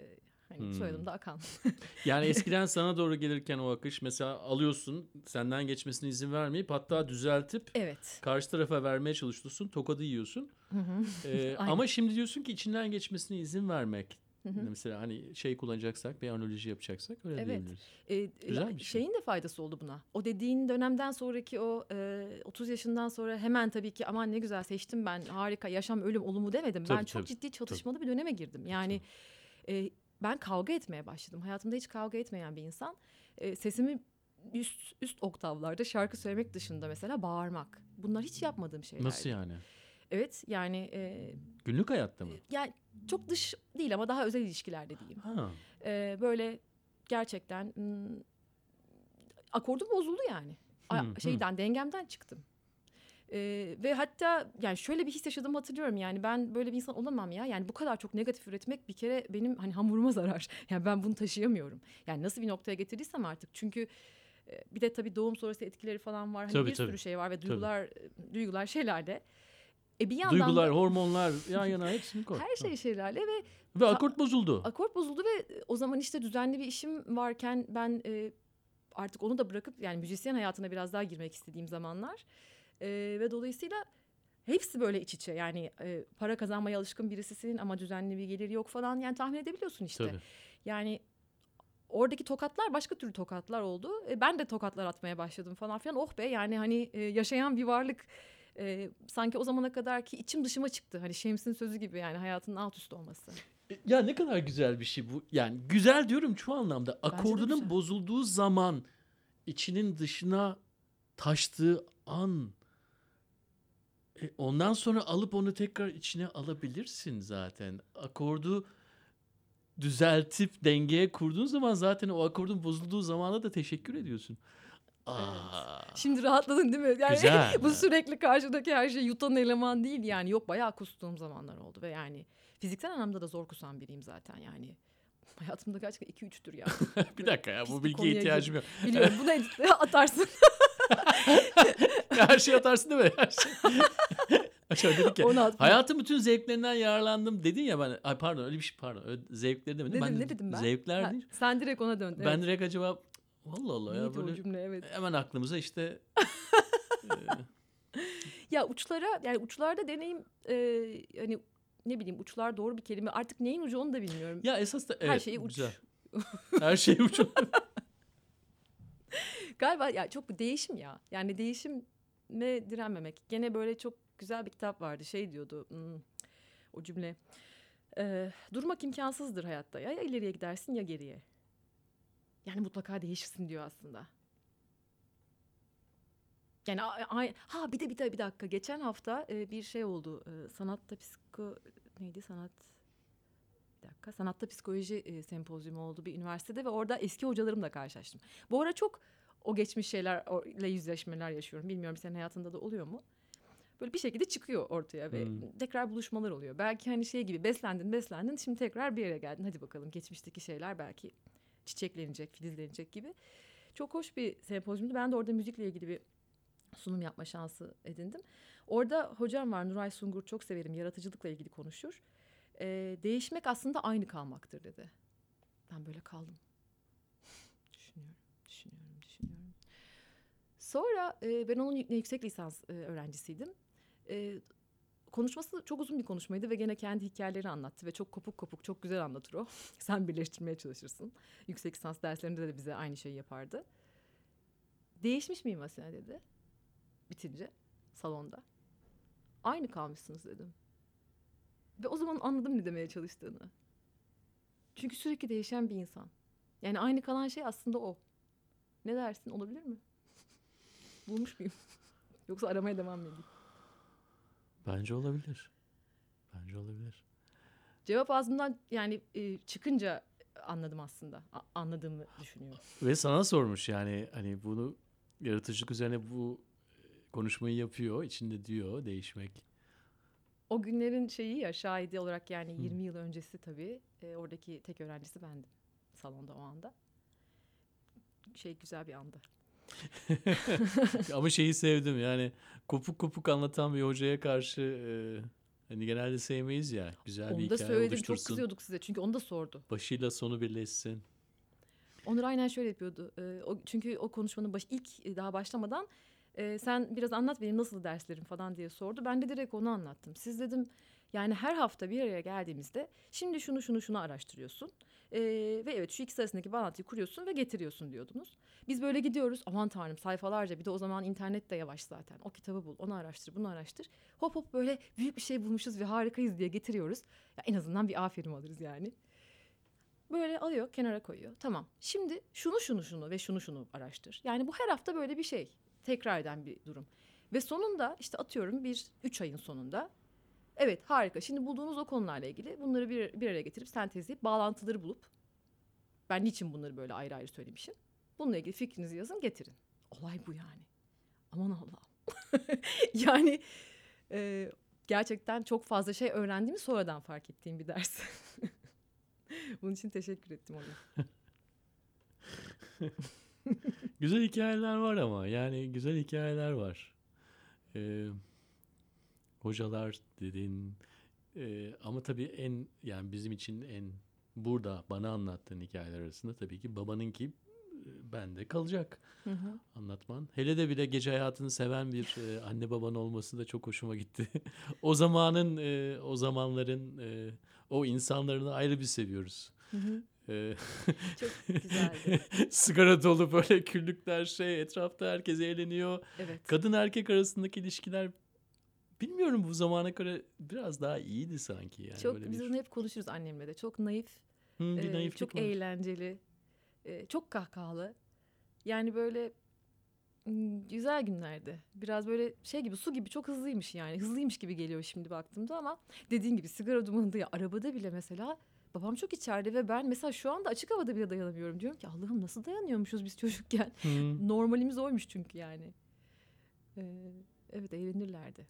hani Hmm. soyadım da Akan. [laughs] Yani eskiden sana doğru gelirken o akış mesela alıyorsun senden geçmesine izin vermeyip hatta düzeltip evet. karşı tarafa vermeye çalışıyorsun tokadı yiyorsun. Hı hı. Ee, [laughs] ama şimdi diyorsun ki içinden geçmesine izin vermek. Hı hı. Mesela hani şey kullanacaksak bir analoji yapacaksak öyle Evet. diyebiliriz. E, Güzel bir şey. Şeyin de faydası oldu buna. O dediğin dönemden sonraki o e, 30 yaşından sonra hemen tabii ki aman ne güzel seçtim ben harika yaşam ölüm olumu demedim. Tabii, ben çok tabii, ciddi çatışmalı bir döneme girdim. Yani e, ben kavga etmeye başladım. Hayatımda hiç kavga etmeyen bir insan. E, sesimi üst üst oktavlarda şarkı söylemek dışında mesela bağırmak. Bunlar hiç yapmadığım şeyler. Nasıl yani? Evet yani e, Günlük hayatta mı? yani çok dış değil ama daha özel ilişkilerde diyeyim. Ha. Ee, böyle gerçekten hmm, akordum bozuldu yani. A- Hmm, şeyden dengemden çıktım. Ee, ve hatta yani şöyle bir his yaşadığımı hatırlıyorum. Yani ben böyle bir insan olamam ya. Yani bu kadar çok negatif üretmek bir kere benim hani hamuruma [laughs] zarar. Yani ben bunu taşıyamıyorum. Yani nasıl bir noktaya getirdiysem artık. Çünkü bir de tabii doğum sonrası etkileri falan var. Hani Tabii, bir tabii. sürü şey var ve duygular duygular şeyler de E bir yandan Duygular, da hormonlar [laughs] yan yana hepsini koy. her şey şelale ve Ve akort bozuldu. akort bozuldu ve o zaman işte düzenli bir işim varken ben e, artık onu da bırakıp yani müzisyen hayatına biraz daha girmek istediğim zamanlar E, ve dolayısıyla hepsi böyle iç içe yani e, para kazanmaya alışkın birisisin ama düzenli bir gelir yok falan yani tahmin edebiliyorsun işte. Tabii. Yani oradaki tokatlar başka türlü tokatlar oldu. E, ben de tokatlar atmaya başladım falan filan. Oh be yani hani e, yaşayan bir varlık e, sanki o zamana kadar ki içim dışıma çıktı. Hani Şems'in sözü gibi yani hayatın alt üst olması. Ya ne kadar güzel bir şey bu. Yani güzel diyorum şu anlamda. Akordunun bozulduğu zaman içinin dışına taştığı an e, ondan sonra alıp onu tekrar içine alabilirsin zaten. Akordu düzeltip dengeye kurduğun zaman zaten o akordun bozulduğu zamana da teşekkür ediyorsun. Aa, Şimdi rahatladın değil mi? Yani Güzel. [laughs] bu sürekli karşıdaki her şeyi yutan eleman değil yani. Yok bayağı kustuğum zamanlar oldu ve yani fiziksel anlamda da zor kusan biriyim zaten yani. Hayatımda gerçekten 2-3'tür ya. [laughs] bir dakika ya bu bilgiye ihtiyacım yok. Biliyorum bunu [laughs] editle atarsın. Her şeyi atarsın değil mi? Her şey. [laughs] Aşağı dedik ya. Hayatın bütün zevklerinden yararlandım dedin ya ben. Ay pardon öyle bir şey pardon. Öyle zevkleri demedim. Ben dedim, de ne dedim ben? Zevkler Ha, değil. sen direkt ona döndün. Ben evet. direkt acaba Allah Allah ya Neydi böyle cümle evet. hemen aklımıza işte [laughs] Ya uçlara yani uçlarda deneyim e, hani ne bileyim uçlar doğru bir kelime. Artık neyin ucu onu da bilmiyorum. ya esas da Her evet, şeyi uç. güzel. [laughs] Her şey uç. Galiba ya çok değişim ya. Yani değişime direnmemek. Gene böyle çok güzel bir kitap vardı. Şey diyordu hmm, o cümle. Ee, durmak imkansızdır hayatta. Ya, ya ileriye gidersin ya geriye. Yani mutlaka değişirsin diyor aslında. Yani ha bir de bir de bir dakika. Geçen hafta e, bir şey oldu. E, sanatta psiko neydi sanat? Bir dakika. Sanatta psikoloji e, sempozyumu oldu bir üniversitede ve orada eski hocalarımla karşılaştım. Bu ara çok o geçmiş şeylerle yüzleşmeler yaşıyorum. Bilmiyorum senin hayatında da oluyor mu? Böyle bir şekilde çıkıyor ortaya ve Hmm. tekrar buluşmalar oluyor. Belki hani şey gibi beslendin beslendin şimdi tekrar bir yere geldin. Hadi bakalım geçmişteki şeyler belki çiçeklenecek, filizlenecek gibi. Çok hoş bir sempozyumdu. Ben de orada müzikle ilgili bir sunum yapma şansı edindim. Orada hocam var Nuray Sungur çok severim. Yaratıcılıkla ilgili konuşur. Ee, değişmek aslında aynı kalmaktır dedi. Ben böyle kaldım. Düşünüyorum, düşünüyorum, düşünüyorum. Sonra e, ben onun yü- yüksek lisans e, öğrencisiydim. E, konuşması çok uzun bir konuşmaydı ve gene kendi hikayeleri anlattı ve çok kopuk kopuk çok güzel anlatır o. [laughs] Sen birleştirmeye çalışırsın. Yüksek lisans derslerinde de bize aynı şeyi yapardı. Değişmiş miyim Asena dedi. Bitince salonda. Aynı kalmışsınız dedim. Ve o zaman anladım ne demeye çalıştığını. Çünkü sürekli değişen bir insan. Yani aynı kalan şey aslında o. Ne dersin olabilir mi? [laughs] Bulmuş muyum? [laughs] Yoksa aramaya devam mı edeyim? Bence olabilir. Bence olabilir. Cevap ağzımdan yani e, çıkınca anladım aslında. A- anladığımı düşünüyorum. Ve sana sormuş yani hani bunu yaratıcılık üzerine bu e, konuşmayı yapıyor. içinde diyor değişmek. O günlerin şeyi ya şahidi olarak yani 20 yıl öncesi tabii. e, oradaki tek öğrencisi bendim salonda o anda. Şey güzel bir andı. [laughs] Ama şeyi sevdim yani kopuk kopuk anlatan bir hocaya karşı e, hani genelde sevmeyiz ya. Güzel bir Onu da hikaye söyledim çok oluştursun. kızıyorduk size çünkü onu da sordu. Başıyla sonu birleşsin. Onur aynen şöyle yapıyordu. Ee, o, çünkü o konuşmanın baş, ilk e, daha başlamadan e, sen biraz anlat benim nasıl derslerim falan diye sordu. Ben de direkt onu anlattım. Siz dedim yani her hafta bir araya geldiğimizde şimdi şunu şunu şunu araştırıyorsun. Ee, ve evet şu ikisi arasındaki bağlantıyı kuruyorsun ve getiriyorsun diyordunuz. Biz böyle gidiyoruz aman tanrım sayfalarca bir de o zaman internet de yavaş zaten. O kitabı bul onu araştır bunu araştır. Hop hop böyle büyük bir şey bulmuşuz ve harikayız diye getiriyoruz. Ya en azından bir aferin alırız yani. Böyle alıyor kenara koyuyor. Tamam şimdi şunu şunu şunu ve şunu şunu araştır. Yani bu her hafta böyle bir şey. Tekrar eden bir durum. Ve sonunda işte atıyorum bir üç ayın sonunda. Evet harika şimdi bulduğunuz o konularla ilgili bunları bir, bir araya getirip sentezleyip bağlantıları bulup. Ben niçin bunları böyle ayrı ayrı söylemişim. Bununla ilgili fikrinizi yazın getirin. Olay bu yani. Aman Allah'ım. [laughs] yani e, gerçekten çok fazla şey öğrendiğimi sonradan fark ettiğim bir ders. [laughs] Bunun için teşekkür ettim ona. [laughs] [laughs] Güzel hikayeler var ama yani güzel hikayeler var. Ee, hocalar dedin. Ee, ama tabii en yani bizim için en burada bana anlattığın hikayeler arasında tabii ki babanınki e, bende kalacak Hı hı. anlatman. Hele de bir de gece hayatını seven bir e, anne baban olması da çok hoşuma gitti. [laughs] o zamanın, e, o zamanların, e, o insanlarını ayrı bir seviyoruz. Hı hı. Çok [laughs] güzeldi. sigara dolu böyle küllükler şey, etrafta herkes eğleniyor. Evet. Kadın erkek arasındaki ilişkiler bilmiyorum bu zamana göre biraz daha iyiydi sanki yani. çok böyle biz bir, hep konuşuruz annemle de. Çok naif, Hı, bir e, çok var. eğlenceli, e, çok kahkahalı. Yani böyle güzel günlerdi. Biraz böyle şey gibi su gibi çok hızlıymış yani. Hızlıymış gibi geliyor şimdi baktığımda ama dediğin gibi sigara dumanında ya arabada bile mesela babam çok içeride ve ben mesela şu anda açık havada bile dayanamıyorum. Diyorum ki Allah'ım nasıl dayanıyormuşuz biz çocukken. Hı. [laughs] Normalimiz oymuş çünkü yani. Ee, evet eğlenirlerdi.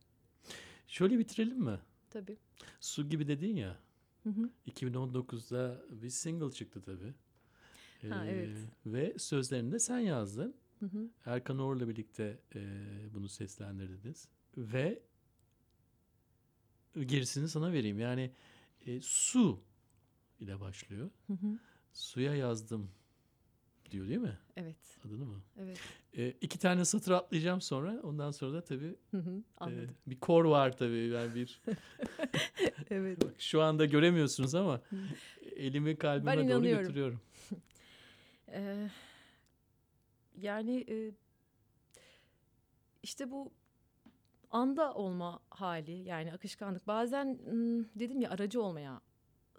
Şöyle bitirelim mi? Tabii. Su gibi dedin ya. Hı hı. 2019'da bir single çıktı tabii. Ha, Ee, evet. Ve sözlerini de sen yazdın. Hı hı. Erkan Or'la birlikte e, bunu seslendirdiniz. Ve gerisini sana vereyim. Yani e, su ile başlıyor. Hı hı. Suya yazdım diyor değil mi? Evet. Adını mı? Evet. E, iki tane satır atlayacağım sonra. Ondan sonra da tabii Hı hı. e, bir kor var tabii. Yani bir [laughs] evet. bak şu anda göremiyorsunuz ama elimi kalbime Ben doğru götürüyorum. Ee, [laughs] yani e, işte bu anda olma hali yani akışkanlık. Bazen dedim ya aracı olmaya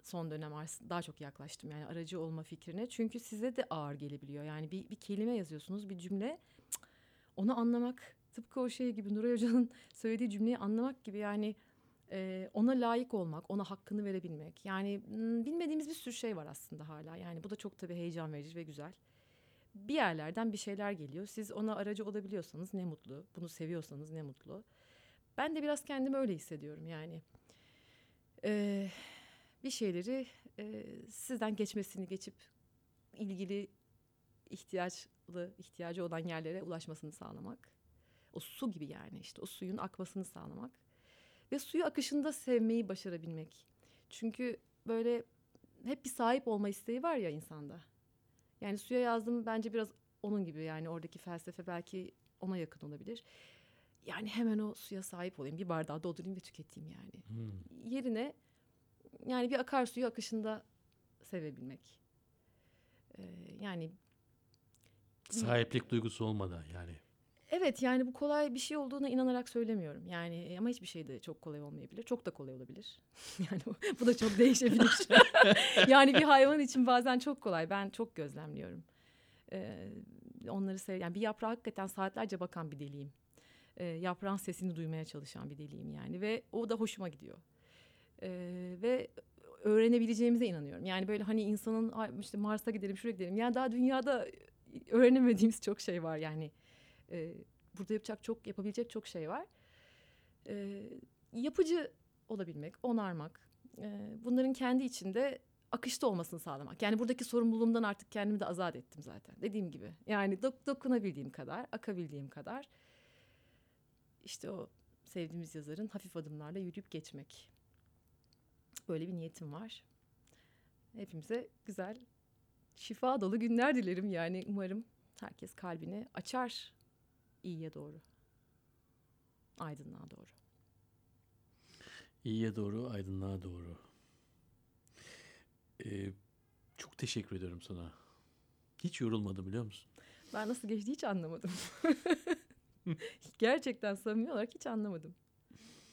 son dönem daha çok yaklaştım yani aracı olma fikrine. Çünkü size de ağır gelebiliyor. Yani bir, bir kelime yazıyorsunuz bir cümle onu anlamak tıpkı o şey gibi Nuray Hoca'nın [laughs] söylediği cümleyi anlamak gibi yani e, ona layık olmak, ona hakkını verebilmek. Yani bilmediğimiz bir sürü şey var aslında hala. Yani bu da çok tabii heyecan verici ve güzel. Bir yerlerden bir şeyler geliyor. Siz ona aracı olabiliyorsanız ne mutlu. Bunu seviyorsanız ne mutlu. Ben de biraz kendimi öyle hissediyorum yani. Ee, bir şeyleri e, sizden geçmesini geçip ilgili ihtiyaçlı ihtiyacı olan yerlere ulaşmasını sağlamak. O su gibi yani işte o suyun akmasını sağlamak ve suyu akışında sevmeyi başarabilmek. Çünkü böyle hep bir sahip olma isteği var ya insanda. Yani suya yazdım bence biraz onun gibi yani oradaki felsefe belki ona yakın olabilir. Yani hemen o suya sahip olayım, bir bardağı doldurayım ve tüketeyim yani. Hmm. Yerine yani bir akarsuyu akışında sevebilmek. Ee, yani Sahiplik duygusu olmadan yani. Evet yani bu kolay bir şey olduğuna inanarak söylemiyorum. Yani e, ama hiçbir şey de çok kolay olmayabilir. Çok da kolay olabilir. [laughs] Yani bu, bu da çok değişebilir. [laughs] yani bir hayvan için bazen çok kolay. Ben çok gözlemliyorum. Ee, onları sev yani bir yaprağa hakikaten saatlerce bakan bir deliyim. Ee, yaprağın sesini duymaya çalışan bir deliyim yani ve o da hoşuma gidiyor. Ee, ve öğrenebileceğimize inanıyorum. Yani böyle hani insanın "Ay, işte Mars'a gidelim, şuraya gidelim. Yani daha dünyada öğrenemediğimiz çok şey var yani. Ee, burada yapacak çok yapabilecek çok şey var. Ee, yapıcı olabilmek, onarmak, e, bunların kendi içinde akışta olmasını sağlamak. Yani buradaki sorumluluğumdan artık kendimi de azat ettim zaten. Dediğim gibi. Yani dok- dokunabildiğim kadar, akabildiğim kadar işte o sevdiğimiz yazarın hafif adımlarla yürüyüp geçmek. Böyle bir niyetim var. Hepimize güzel, şifa dolu günler dilerim yani umarım herkes kalbini açar iyiye doğru. Aydınlığa doğru. İyiye doğru, aydınlığa doğru. Ee, çok teşekkür ediyorum sana. Hiç yorulmadım biliyor musun? Ben nasıl geçti hiç anlamadım. [laughs] Gerçekten samimi olarak hiç anlamadım.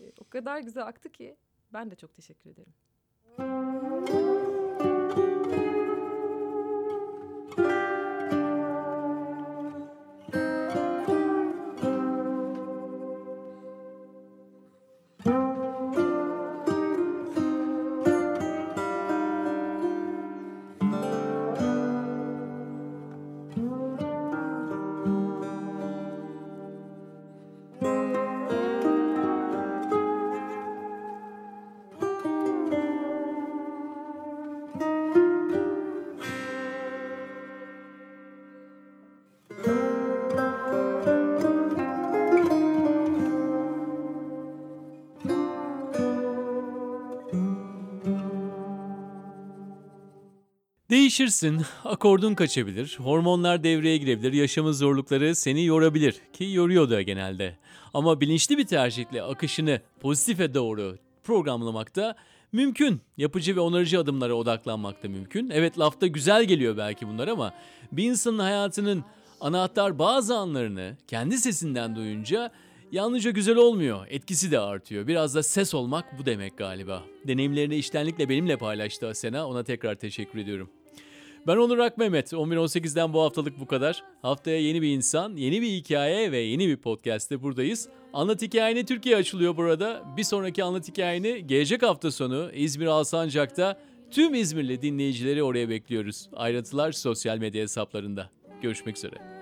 E, O kadar güzel aktı ki ben de çok teşekkür ederim. Değişirsin, akordun kaçabilir, hormonlar devreye girebilir, yaşamın zorlukları seni yorabilir ki yoruyor da genelde. Ama bilinçli bir tercihle akışını pozitife doğru programlamakta mümkün. Yapıcı ve onarıcı adımlara odaklanmak da mümkün. Evet lafta güzel geliyor belki bunlar ama bir insanın hayatının anahtar bazı anlarını kendi sesinden duyunca yalnızca güzel olmuyor. Etkisi de artıyor. Biraz da ses olmak bu demek galiba. Deneyimlerini içtenlikle benimle paylaştı Asena. Ona tekrar teşekkür ediyorum. Ben Onur Ak Mehmet. 11.18'den bu haftalık bu kadar. Haftaya yeni bir insan, yeni bir hikaye ve yeni bir podcast'te buradayız. Anlat Hikayeni Türkiye açılıyor burada. Bir sonraki Anlat Hikayeni gelecek hafta sonu İzmir Alsancak'ta tüm İzmirli dinleyicileri oraya bekliyoruz. Ayrıntılar sosyal medya hesaplarında. Görüşmek üzere.